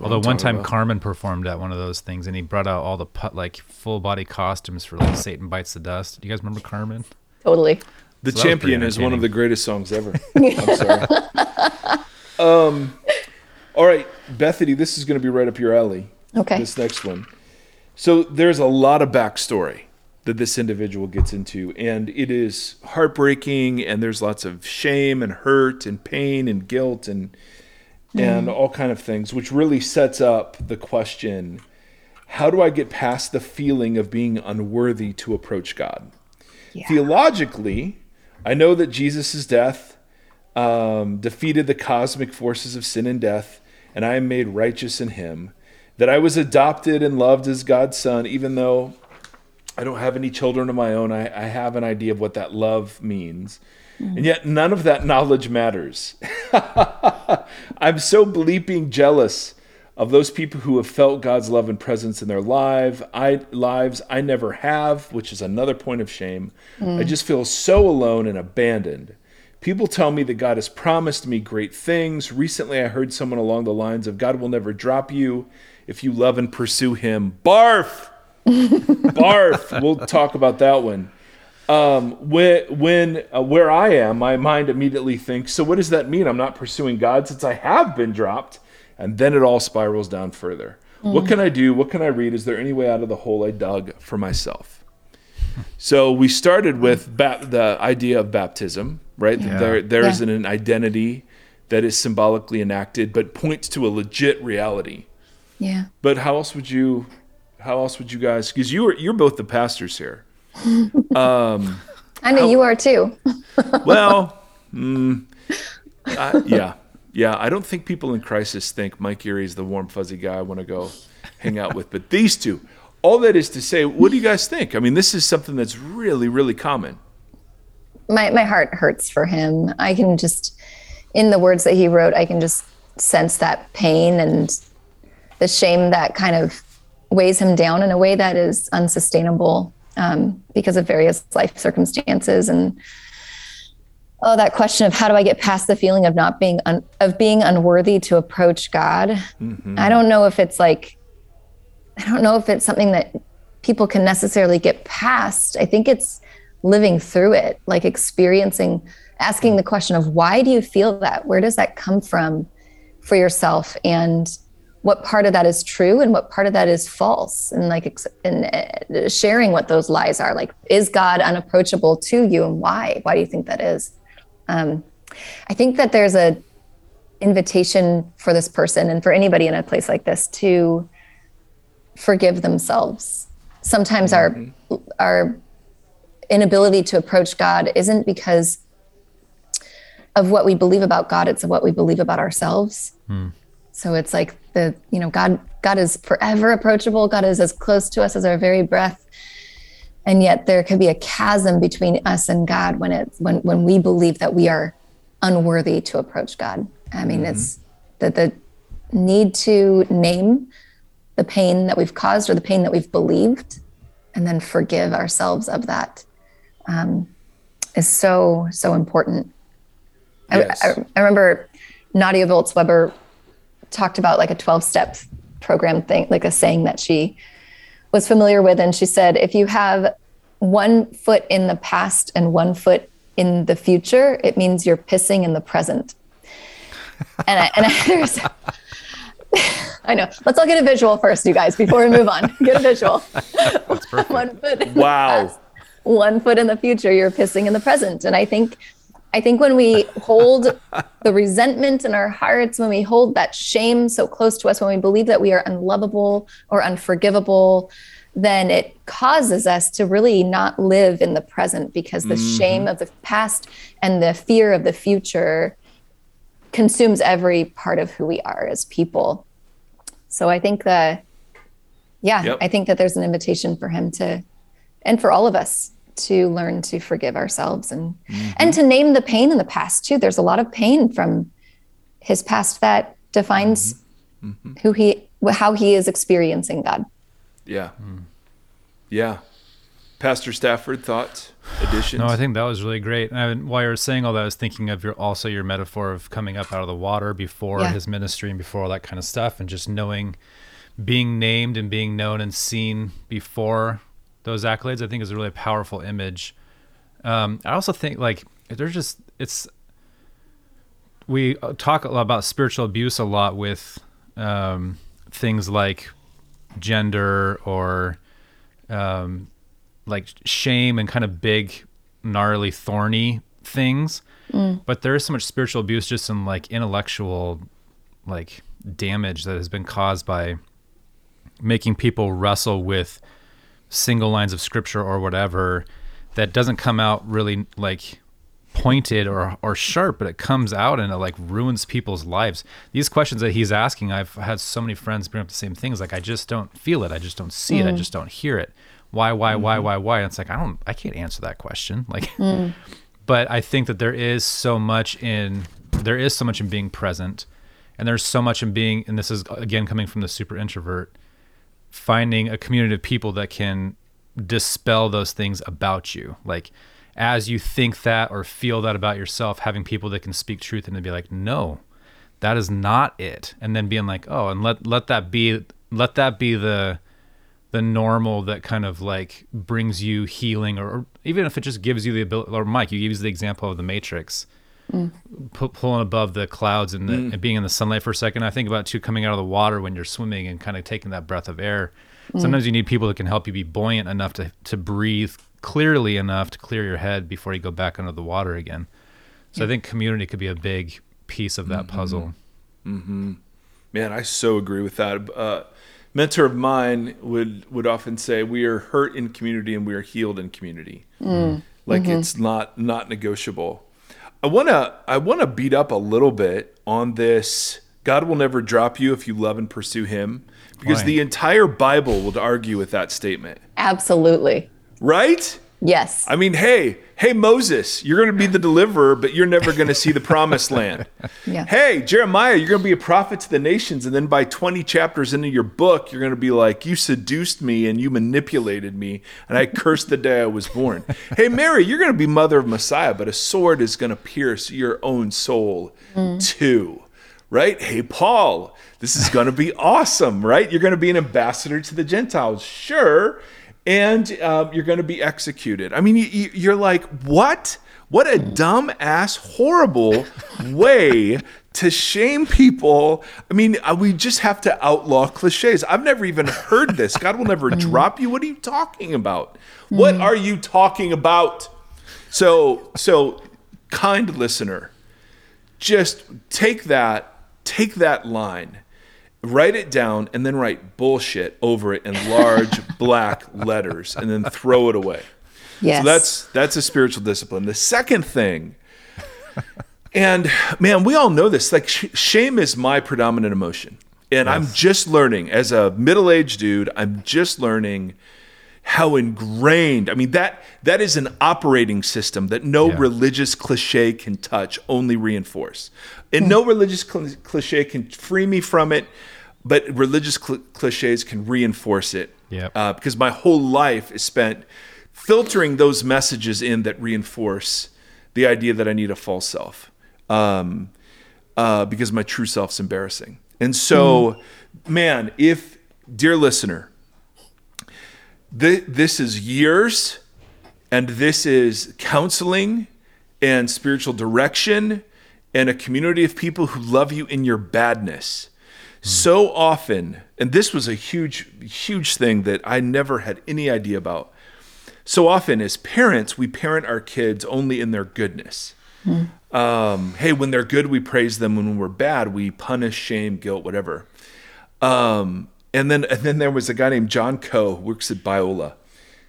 Speaker 4: Although one time
Speaker 2: about.
Speaker 4: Carmen performed at one of those things, and he brought out all the pu- like full body costumes for like Satan bites the dust. Do you guys remember Carmen?
Speaker 3: Totally.
Speaker 2: The
Speaker 4: So
Speaker 2: Champion is one of the greatest songs ever. I'm sorry. um, all right, Bethany, this is going to be right up your alley.
Speaker 3: Okay.
Speaker 2: This next one. So there's a lot of backstory that this individual gets into, and it is heartbreaking, and there's lots of shame and hurt and pain and guilt and and all kind of things, which really sets up the question: How do I get past the feeling of being unworthy to approach God? Theologically, I know that Jesus' death um, defeated the cosmic forces of sin and death, and I am made righteous in him. That I was adopted and loved as God's son, even though I don't have any children of my own. I, I have an idea of what that love means. Mm-hmm. And yet, none of that knowledge matters. I'm so bleeping jealous of those people who have felt God's love and presence in their life. I lives I never have, which is another point of shame. Mm. I just feel so alone and abandoned. People tell me that God has promised me great things. Recently, I heard someone along the lines of God will never drop you if you love and pursue Him. Barf, barf. We'll talk about that one um, when when uh, where I am, my mind immediately thinks, so what does that mean? I'm not pursuing God since I have been dropped, and then it all spirals down further. What can I do? What can I read? Is there any way out of the hole I dug for myself? So we started with ba- the idea of baptism, right?
Speaker 4: Yeah.
Speaker 2: There there is
Speaker 3: Yeah.
Speaker 2: an identity that is symbolically enacted, but points to a legit reality.
Speaker 3: Yeah.
Speaker 2: But how else would you? How else would you guys? Because you are you're both the pastors here.
Speaker 3: Um, I know you are too.
Speaker 2: Well, mm, I- yeah, yeah. I don't think people in crisis think Mike Erre is the warm, fuzzy guy I want to go hang out with. But these two, all that is to say, what do you guys think? I mean, this is something that's really, really common.
Speaker 3: my my heart hurts for him. I can just in the words that he wrote, I can just sense that pain and the shame that kind of weighs him down in a way that is unsustainable um, because of various life circumstances. And oh that question of how do i get past the feeling of not being un- of being unworthy to approach god
Speaker 2: Mm-hmm.
Speaker 3: i don't know if it's like i don't know if it's something that people can necessarily get past. I think it's living through it like experiencing asking the question of why do you feel that? Where does that come from for yourself? And what part of that is true and what part of that is false and like and uh, sharing what those lies are like is god unapproachable to you and why? Why do you think that is? Um, i think that there's a invitation for this person and for anybody in a place like this to forgive themselves. Sometimes our our inability to approach god isn't because of what we believe about god it's what we believe about ourselves. So it's like the you know god god is forever approachable. God is as close to us as our very breath. And yet there could be a chasm between us and god when it's when when we believe that we are unworthy to approach god. I mean it's the the need to name the pain that we've caused or the pain that we've believed and then forgive ourselves of that um, is so so important. I-
Speaker 2: Yes.
Speaker 3: I, I remember Nadia Bolz-Weber talked about like a 12 step program thing, like a saying that she was familiar with. And she said, if you have one foot in the past and one foot in the future, it means you're pissing in the present. And I, and I, there's, I know. Let's all get a visual first, you guys, before we move on. Get a visual.
Speaker 4: That's perfect.
Speaker 3: one foot in the
Speaker 2: Wow.
Speaker 3: past, one foot in the future, you're pissing in the present. And I think I think when we hold the resentment in our hearts, when we hold that shame so close to us, when we believe that we are unlovable or unforgivable, then it causes us to really not live in the present because the mm-hmm. shame of the past and the fear of the future consumes every part of who we are as people. So I think that, yeah,
Speaker 2: Yep.
Speaker 3: I think that there's an invitation for him to, and for all of us to learn to forgive ourselves and mm-hmm. and to name the pain in the past too. There's a lot of pain from his past that defines mm-hmm. Mm-hmm. who he, how he is experiencing God.
Speaker 2: Yeah. Hmm. Yeah. Pastor Stafford, thoughts, additions?
Speaker 4: No, I think that was really great. And while you were saying all that, I was thinking of your also your metaphor of coming up out of the water before
Speaker 3: Yeah.
Speaker 4: his ministry and before all that kind of stuff, and just knowing, being named and being known and seen before those accolades. I think is a really powerful image. Um, I also think like there's just it's we talk a lot about spiritual abuse a lot with um, things like gender or um, like shame and kind of big, gnarly, thorny things. But there is so much spiritual abuse just in like intellectual, like damage that has been caused by making people wrestle with single lines of scripture or whatever that doesn't come out really like pointed or or sharp, but it comes out and it like ruins people's lives. These questions that he's asking, I've had so many friends bring up the same things. Like I just don't feel it. I just don't see it. I mm. just don't hear it. Why, why, why, mm-hmm. why, why? And it's like I don't, I can't answer that question. Like, mm. but I think that there is so much in there is so much in being present, and there's so much in being. And this is again coming from the super introvert, finding a community of people that can dispel those things about you. Like as you think that or feel that about yourself, having people that can speak truth and to be like, no, that is not it. And then being like, oh, and let let that be let that be the the normal that kind of like brings you healing or, or even if it just gives you the ability or Mike, you use the example of the matrix. Pu- pulling above the clouds and, the, mm. and being in the sunlight for a second. I think about too coming out of the water when you're swimming and kind of taking that breath of air. Mm. Sometimes you need people that can help you be buoyant enough to, to breathe clearly enough to clear your head before you go back under the water again. So I think community could be a big piece of that mm-hmm. puzzle. Mm-hmm.
Speaker 2: Man, I so agree with that. Uh, mentor of mine would would often say, "We are hurt in community and we are healed in community. Mm. Like mm-hmm. it's not not negotiable." I wanna I wanna beat up a little bit on this. God will never drop you if you love and pursue Him, because
Speaker 4: Right.
Speaker 2: the entire Bible would argue with that statement,
Speaker 3: Absolutely.
Speaker 2: right?
Speaker 3: Yes.
Speaker 2: I mean, hey, hey, Moses, you're going to be the deliverer, but you're never going to see the promised land.
Speaker 3: Yeah.
Speaker 2: Hey, Jeremiah, you're going to be a prophet to the nations. And then by 20 chapters into your book, you're going to be like, you seduced me and you manipulated me, and I cursed the day I was born. hey, Mary, you're going to be mother of Messiah, but a sword is going to pierce your own soul mm. too. Right? Hey, Paul, this is going to be awesome, right? You're going to be an ambassador to the Gentiles. Sure and um, you're going to be executed. I mean, you, you're like, what? What a dumb ass, horrible way to shame people. I mean, uh, we just have to outlaw cliches. I've never even heard this. God will never drop you. What are you talking about? What are you talking about? So, so kind listener, just take that, take that line write it down and then write bullshit over it in large black letters and then throw it away.
Speaker 3: Yes.
Speaker 2: So that's that's a spiritual discipline. The second thing and man, we all know this. Like sh- shame is my predominant emotion. And I'm just learning as a middle-aged dude, I'm just learning how ingrained. I mean that that is an operating system that no
Speaker 4: Yeah.
Speaker 2: religious cliche can touch, only reinforce. And hmm. no religious cl- cliche can free me from it, but religious cl- cliches can reinforce it.
Speaker 4: Yep.
Speaker 2: Uh, because my whole life is spent filtering those messages in that reinforce the idea that I need a false self. Um, uh, because my true self's embarrassing. And so, man, if, dear listener, th- this is years and this is counseling and spiritual direction and a community of people who love you in your badness. So often, and this was a huge, huge thing that I never had any idea about. So often, as parents, we parent our kids only in their goodness. Um, hey, when they're good, we praise them. When we're bad, we punish, shame, guilt, whatever. Um, and then and then there was a guy named John Coe, who works at Biola,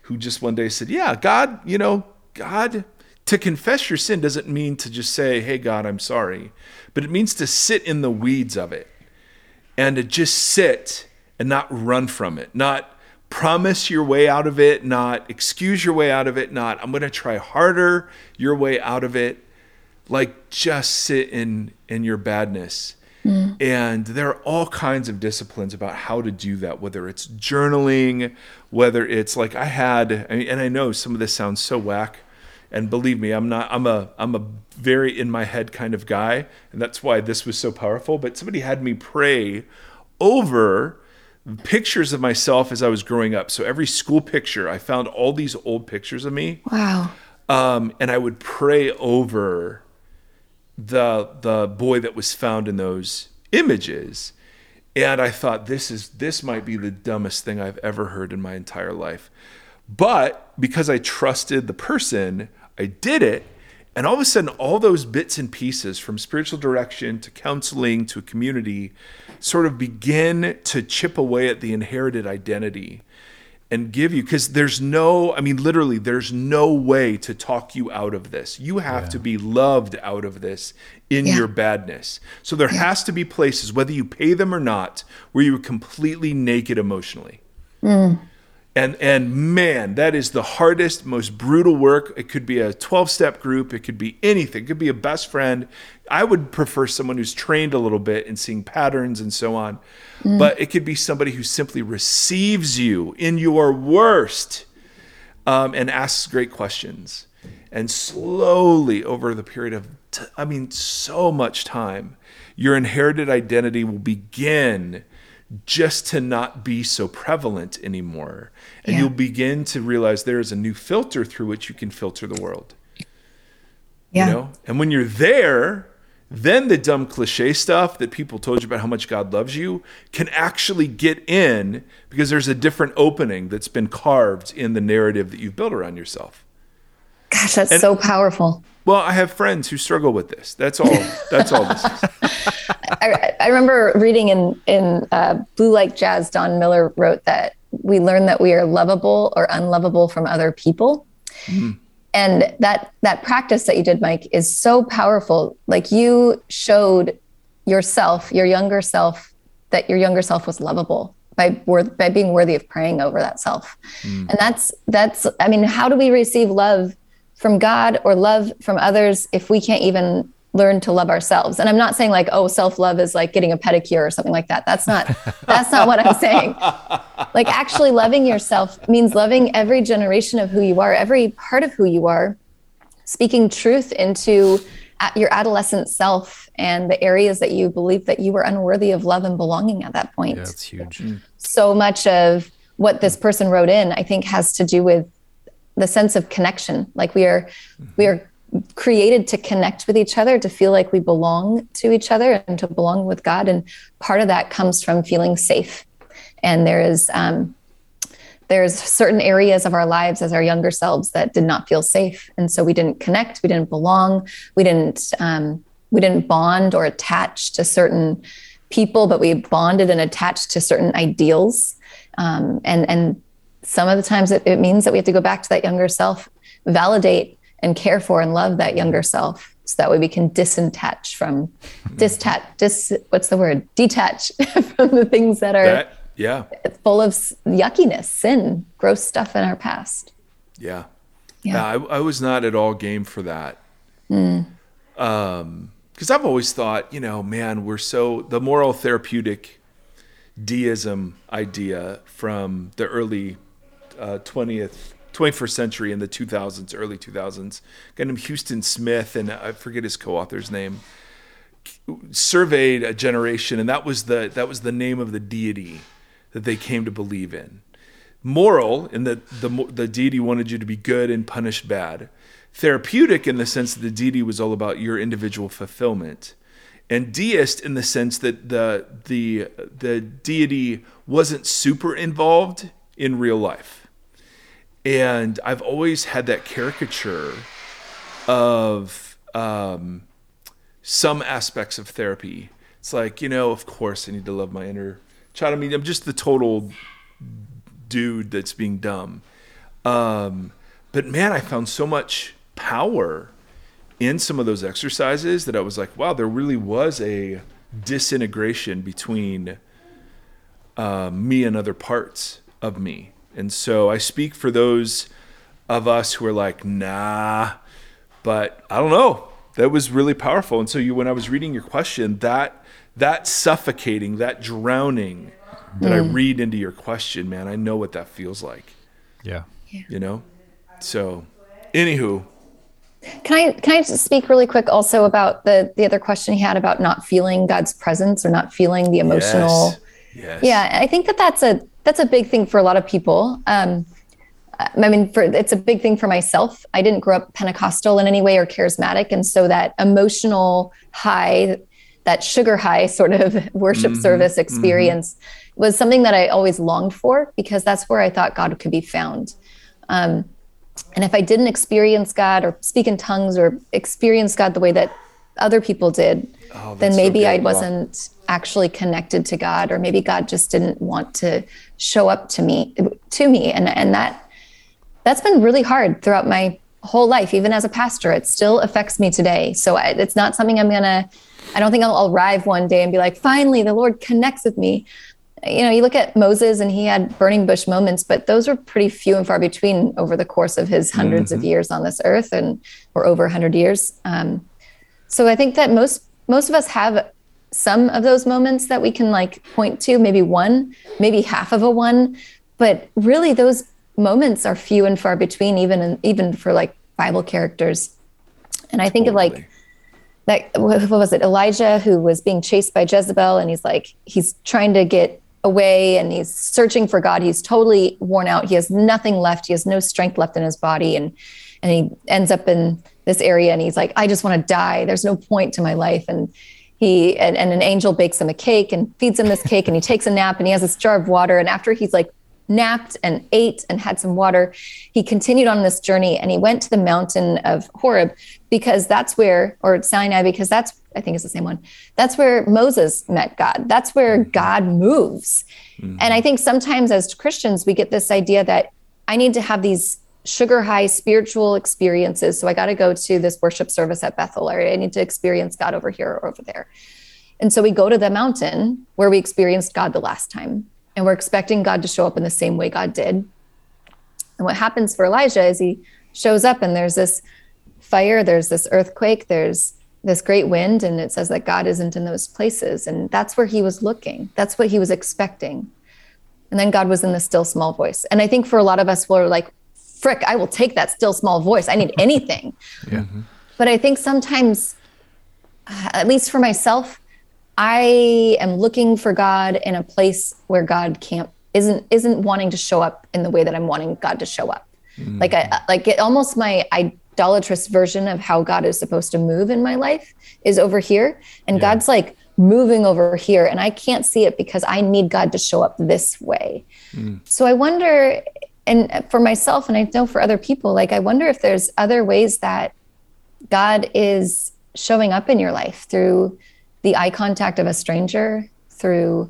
Speaker 2: who just one day said, "Yeah, God, you know, God, to confess your sin doesn't mean to just say, "Hey, God, I'm sorry," but it means to sit in the weeds of it and to just sit and not run from it, not promise your way out of it, not excuse your way out of it, not I'm going to try harder your way out of it. Like just sit in in your badness. Mm. And there are all kinds of disciplines about how to do that, whether it's journaling, whether it's like I had, I mean, and I know some of this sounds so whack, and believe me, I'm not, I'm a, I'm a very in my head kind of guy, and that's why this was so powerful. But somebody had me pray over pictures of myself as I was growing up. So every school picture, I found all these old pictures of me
Speaker 3: Wow.
Speaker 2: um, and I would pray over the the boy that was found in those images. And I thought this is this might be the dumbest thing I've ever heard in my entire life. But because I trusted the person, I did it. And all of a sudden, all those bits and pieces from spiritual direction to counseling to a community sort of begin to chip away at the inherited identity and give you because there's no i mean literally there's no way to talk you out of this. You have to be loved out of this in
Speaker 3: Yeah.
Speaker 2: your badness. So there has to be places whether you pay them or not where you're completely naked emotionally mm. And and man that is the hardest most brutal work. It could be a 12 step group. It could be anything. It could be a best friend. I would prefer someone who's trained a little bit in seeing patterns and so on. But it could be somebody who simply receives you in your worst um, and asks great questions. And slowly over the period of t- i mean so much time your inherited identity will begin just to not be so prevalent anymore and
Speaker 3: Yeah.
Speaker 2: you'll begin to realize there is a new filter through which you can filter the world
Speaker 3: Yeah.
Speaker 2: you know and when you're there then the dumb cliche stuff that people told you about how much god loves you can actually get in because there's a different opening that's been carved in the narrative that you've built around yourself
Speaker 3: Gosh, that's so powerful.
Speaker 2: Well i have friends who struggle with this that's all that's all this is
Speaker 3: I, I remember reading in in uh, Blue Like Jazz, Don Miller wrote that we learn that we are lovable or unlovable from other people, and that that practice that you did, Mike, is so powerful. Like you showed yourself, your younger self, that your younger self was lovable. by worth by being worthy of praying over that self mm. and that's that's i mean how do we receive love from god or love from others if we can't even learn to love ourselves and i'm not saying like oh self-love is like getting a pedicure or something like that that's not that's not what i'm saying like actually loving yourself means loving every generation of who you are every part of who you are speaking truth into your adolescent self and the areas that you believe that you were unworthy of love and belonging at that point.
Speaker 4: Yeah, that's huge. Mm.
Speaker 3: So much of what this person wrote in, I think, has to do with the sense of connection. Like we are, mm-hmm. we are created to connect with each other, to feel like we belong to each other, and to belong with God. And part of that comes from feeling safe. And there is um, there's certain areas of our lives as our younger selves that did not feel safe and so we didn't connect we didn't belong we didn't um, we didn't bond or attach to certain people but we bonded and attached to certain ideals um, and and some of the times it, it means that we have to go back to that younger self validate and care for and love that younger self so that way we can disattach from distach dis what's the word detach from the things that are that-
Speaker 2: yeah.
Speaker 3: Full of yuckiness, sin, gross stuff in our past.
Speaker 2: Yeah. Yeah. yeah I, I, was not at all game for that. Mm. Um, because I've always thought, you know, man, we're so the moral therapeutic deism idea from the early uh, 20th 21st century in the 2000s early 2000s guy named Houston Smith and I forget his co-author's name surveyed a generation and that was the that was the name of the deity that they came to believe in. Moral, in that the, the deity wanted you to be good and punish bad. Therapeutic, in the sense that the deity was all about your individual fulfillment. And deist, in the sense that the, the, the deity wasn't super involved in real life. And I've always had that caricature of um, some aspects of therapy. It's like, you know, of course I need to love my inner child. I mean, I'm just the total dude that's being dumb. Um, but man, I found so much power in some of those exercises that I was like, wow, there really was a disintegration between uh, me and other parts of me. And so I speak for those of us who are like, nah, but I don't know. That was really powerful. And so you, when I was reading your question, that that suffocating, that drowning that mm. I read into your question, man, I know what that feels like.
Speaker 4: Yeah.
Speaker 2: You know? So, anywho.
Speaker 3: Can I can I just speak really quick also about the the other question he had about not feeling God's presence or not feeling the emotional
Speaker 2: yes. Yes.
Speaker 3: Yeah, I think that that's a that's a big thing for a lot of people. Um, I mean, for it's a big thing for myself. I didn't grow up Pentecostal in any way or charismatic, and so that emotional high that sugar high sort of worship mm-hmm, service mm-hmm. experience mm-hmm. was something that I always longed for because that's where I thought God could be found. Um, and if I didn't experience God or speak in tongues or experience God the way that other people did, oh, then maybe so I wasn't actually connected to God, or maybe God just didn't want to show up to me to me, and and that that's been really hard throughout my whole life, even as a pastor. It still affects me today. So I, it's not something I'm gonna I don't think I'll arrive one day and be like, finally, the Lord connects with me. You know, you look at Moses and he had burning bush moments, but those were pretty few and far between over the course of his 100s mm-hmm. of years on this earth and or over 100 years. Um, so I think that most most of us have some of those moments that we can like point to, maybe one, maybe half of a one, but really those moments are few and far between, even in, even for like Bible characters. And I think totally. of like that what was it? Elijah who was being chased by jezebel and he's like he's trying to get away and he's searching for god. He's totally worn out. He has nothing left. He has no strength left in his body. And and he ends up in this area and he's like i just want to die. There's no point to my life. And he and, and an angel bakes him a cake and feeds him this cake and he takes a nap and he has this jar of water and after he's like napped and ate and had some water. He continued on this journey and he went to the mountain of Horeb because that's where, or Sinai, because that's, I think it's the same one. That's where Moses met God. That's where mm-hmm. God moves. Mm-hmm. And I think sometimes as Christians, we get this idea that I need to have these sugar high spiritual experiences. So I got to go to this worship service at Bethel, or I need to experience God over here or over there. And so we go to the mountain where we experienced God the last time and we're expecting God to show up in the same way God did. And what happens for Elijah is he shows up and there's this fire, there's this earthquake, there's this great wind, and it says that God isn't in those places. And that's where he was looking, that's what he was expecting. And then God was in the still small voice. And I think for a lot of us, we're like, frick, I will take that still small voice. I need anything.
Speaker 4: Yeah. Mm-hmm.
Speaker 3: But I think sometimes, uh, at least for myself, I am looking for God in a place where God can't isn't isn't wanting to show up in the way that I'm wanting God to show up. Mm. Like I uh, like it almost my idolatrous version of how God is supposed to move in my life is over here and
Speaker 4: Yeah.
Speaker 3: God's like moving over here and I can't see it because I need God to show up this way. Mm. So I wonder and for myself and I know for other people like I wonder if there's other ways that God is showing up in your life through the eye contact of a stranger, through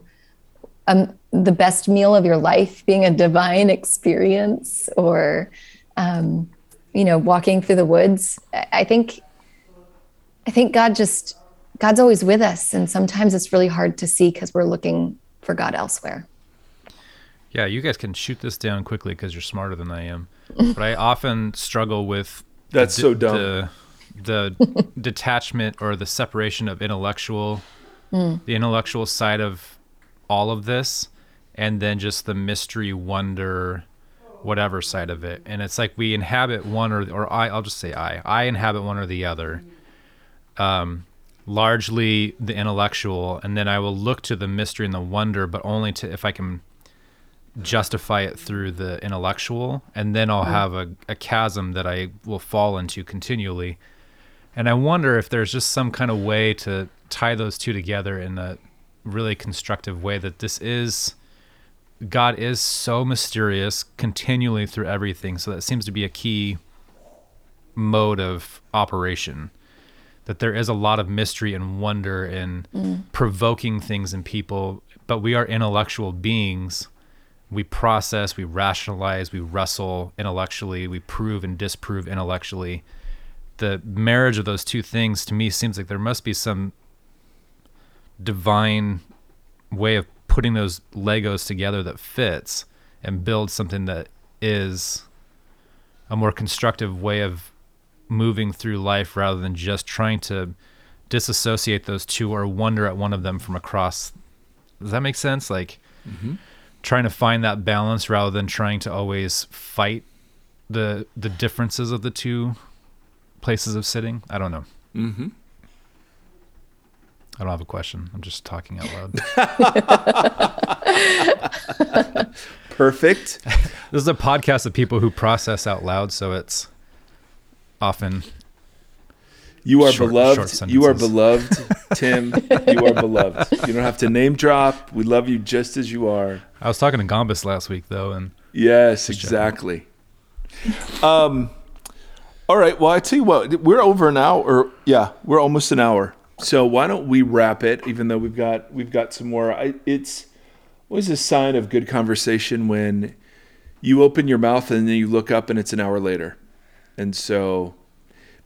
Speaker 3: um, the best meal of your life being a divine experience, or um, you know, walking through the woods. I think, I think God just God's always with us, and sometimes it's really hard to see because we're looking for God elsewhere.
Speaker 4: Yeah, you guys can shoot this down quickly because you're smarter than I am. But I often struggle with
Speaker 2: That's
Speaker 4: the-
Speaker 2: so dumb.
Speaker 4: The, the detachment or the separation of intellectual, the intellectual side of all of this, and then just the mystery, wonder, whatever side of it. And it's like we inhabit one or or I. I'll just say I. I inhabit one or the other. Um, largely the intellectual, and then I will look to the mystery and the wonder, but only to if I can justify it through the intellectual and then I'll mm. have a, a chasm that I will fall into continually. And I wonder if there's just some kind of way to tie those two together in a really constructive way that this is God is so mysterious continually through everything. So that seems to be a key mode of operation. That there is a lot of mystery and wonder in mm. provoking things in people, but we are intellectual beings we process, we rationalize, we wrestle intellectually, we prove and disprove intellectually. The marriage of those two things to me seems like there must be some divine way of putting those Legos together that fits and builds something that is a more constructive way of moving through life rather than just trying to disassociate those two or wonder at one of them from across. Does that make sense? Like, mm-hmm. Trying to find that balance rather than trying to always fight the the differences of the two places of sitting. I don't know.
Speaker 2: Mm-hmm.
Speaker 4: I don't have a question. I'm just talking out loud.
Speaker 2: Perfect.
Speaker 4: this is a podcast of people who process out loud, so it's often
Speaker 2: You are
Speaker 4: Short-
Speaker 2: beloved.
Speaker 4: short
Speaker 2: you are beloved, Tim. you are beloved. You don't have to name drop. We love you just as you are.
Speaker 4: I was talking to Gombus last week though, and
Speaker 2: Yes, exactly. Um, all right. Well, I tell you what, we're over an hour. Or, yeah, we're almost an hour. So why don't we wrap it? Even though we've got we've got some more. I, it's always a sign of good conversation when you open your mouth and then you look up and it's an hour later. And so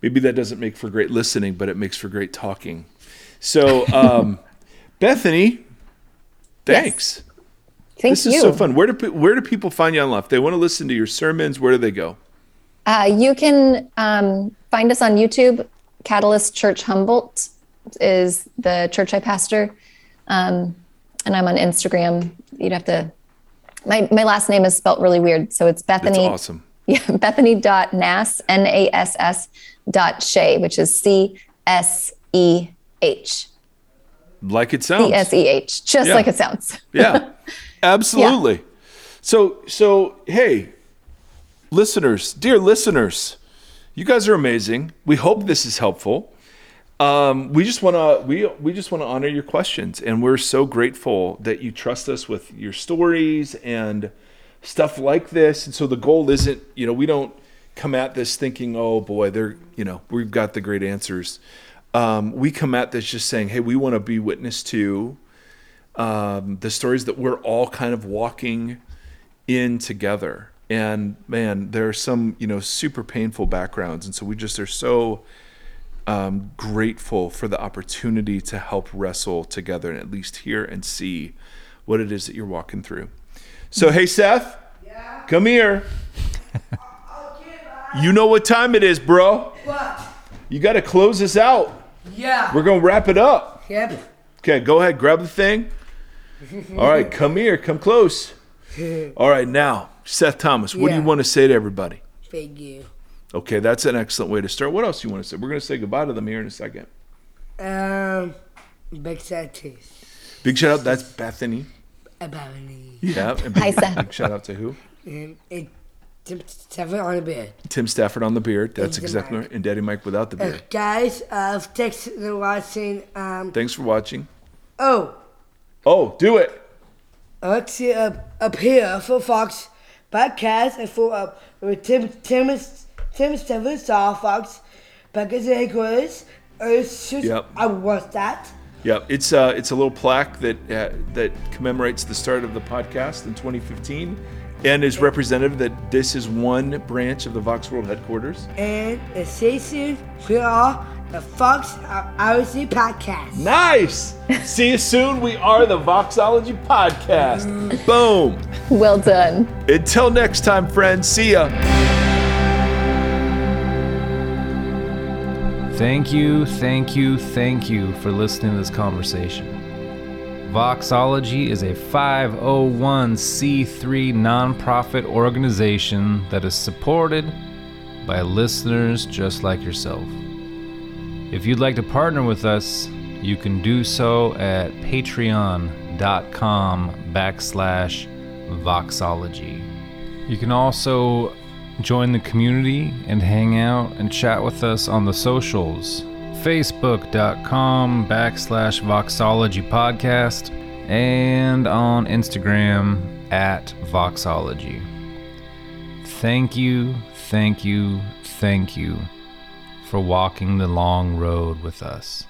Speaker 2: maybe that doesn't make for great listening, but it makes for great talking. So um, Bethany, thanks.
Speaker 3: Thank
Speaker 2: this
Speaker 3: you.
Speaker 2: is so fun. Where do where do people find you online? If they want to listen to your sermons, where do they go?
Speaker 3: Uh, you can um, find us on YouTube. Catalyst Church Humboldt is the church I pastor, um, and I'm on Instagram. You'd have to. My my last name is spelt really weird, so it's Bethany.
Speaker 2: That's awesome.
Speaker 3: Yeah, Bethany.Nass, N A S S dot Shea, which is C S E H.
Speaker 2: Like it sounds.
Speaker 3: C S E H, just
Speaker 2: Yeah.
Speaker 3: like it sounds.
Speaker 2: yeah, absolutely. So so hey, listeners, dear listeners, you guys are amazing. We hope this is helpful. Um, we just want to we we just want to honor your questions, and we're so grateful that you trust us with your stories and stuff like this. And so the goal isn't, you know, we don't come at this thinking, oh boy, they're, you know, we've got the great answers. Um, we come at this just saying, hey, we want to be witness to um, the stories that we're all kind of walking in together. And man, there are some, you know, super painful backgrounds. And so we just are so um, grateful for the opportunity to help wrestle together and at least hear and see what it is that you're walking through. So, hey, Seth, come here. You know what time it is, bro.
Speaker 1: What?
Speaker 2: You got to close this out.
Speaker 1: Yeah.
Speaker 2: We're going to wrap it up.
Speaker 1: Yep.
Speaker 2: Okay, go ahead, grab the thing. All right, come here, come close. All right, now, Seth Thomas, what do you want to say to everybody?
Speaker 1: Thank you.
Speaker 2: Okay, that's an excellent way to start. What else do you want to say? We're going to say goodbye to them here in a second.
Speaker 1: Um, big scientist.
Speaker 2: Big shout out, that's Bethany.
Speaker 1: About me.
Speaker 2: Yeah. and
Speaker 3: Hi,
Speaker 2: big,
Speaker 3: Seth.
Speaker 2: big shout out to who?
Speaker 1: And it, seven on the beard.
Speaker 2: Tim Stafford on the beard. That's
Speaker 1: Daddy
Speaker 2: exactly
Speaker 1: Mike.
Speaker 2: right. And Daddy Mike without the
Speaker 1: Uh,
Speaker 2: beard.
Speaker 1: guys, uh, thanks for watching. Um,
Speaker 2: Thanks for watching.
Speaker 1: oh,
Speaker 2: Oh, do it.
Speaker 1: let's see up up here for Vox podcast and for uh, with Tim Tim Tim Stevens Star Fox podcast headquarters. Uh, should,
Speaker 2: Yep.
Speaker 1: I want that.
Speaker 2: Yeah, it's uh, it's a little plaque that uh, that commemorates the start of the podcast in 2015, and is representative that this is one branch of the Vox World headquarters.
Speaker 1: And the station we are the Fox RC podcast.
Speaker 2: Nice. See you soon. We are the Voxology Podcast. Boom.
Speaker 3: Well done.
Speaker 2: Until next time, friends. See ya.
Speaker 4: Thank you, thank you, thank you for listening to this conversation. Voxology is a 501c3 nonprofit organization that is supported by listeners just like yourself. If you'd like to partner with us, you can do so at patreon.com backslash voxology. You can also join the community and hang out and chat with us on the socials. Facebook.com backslash voxology podcast and on instagram at voxology. Thank you thank you thank you for walking the long road with us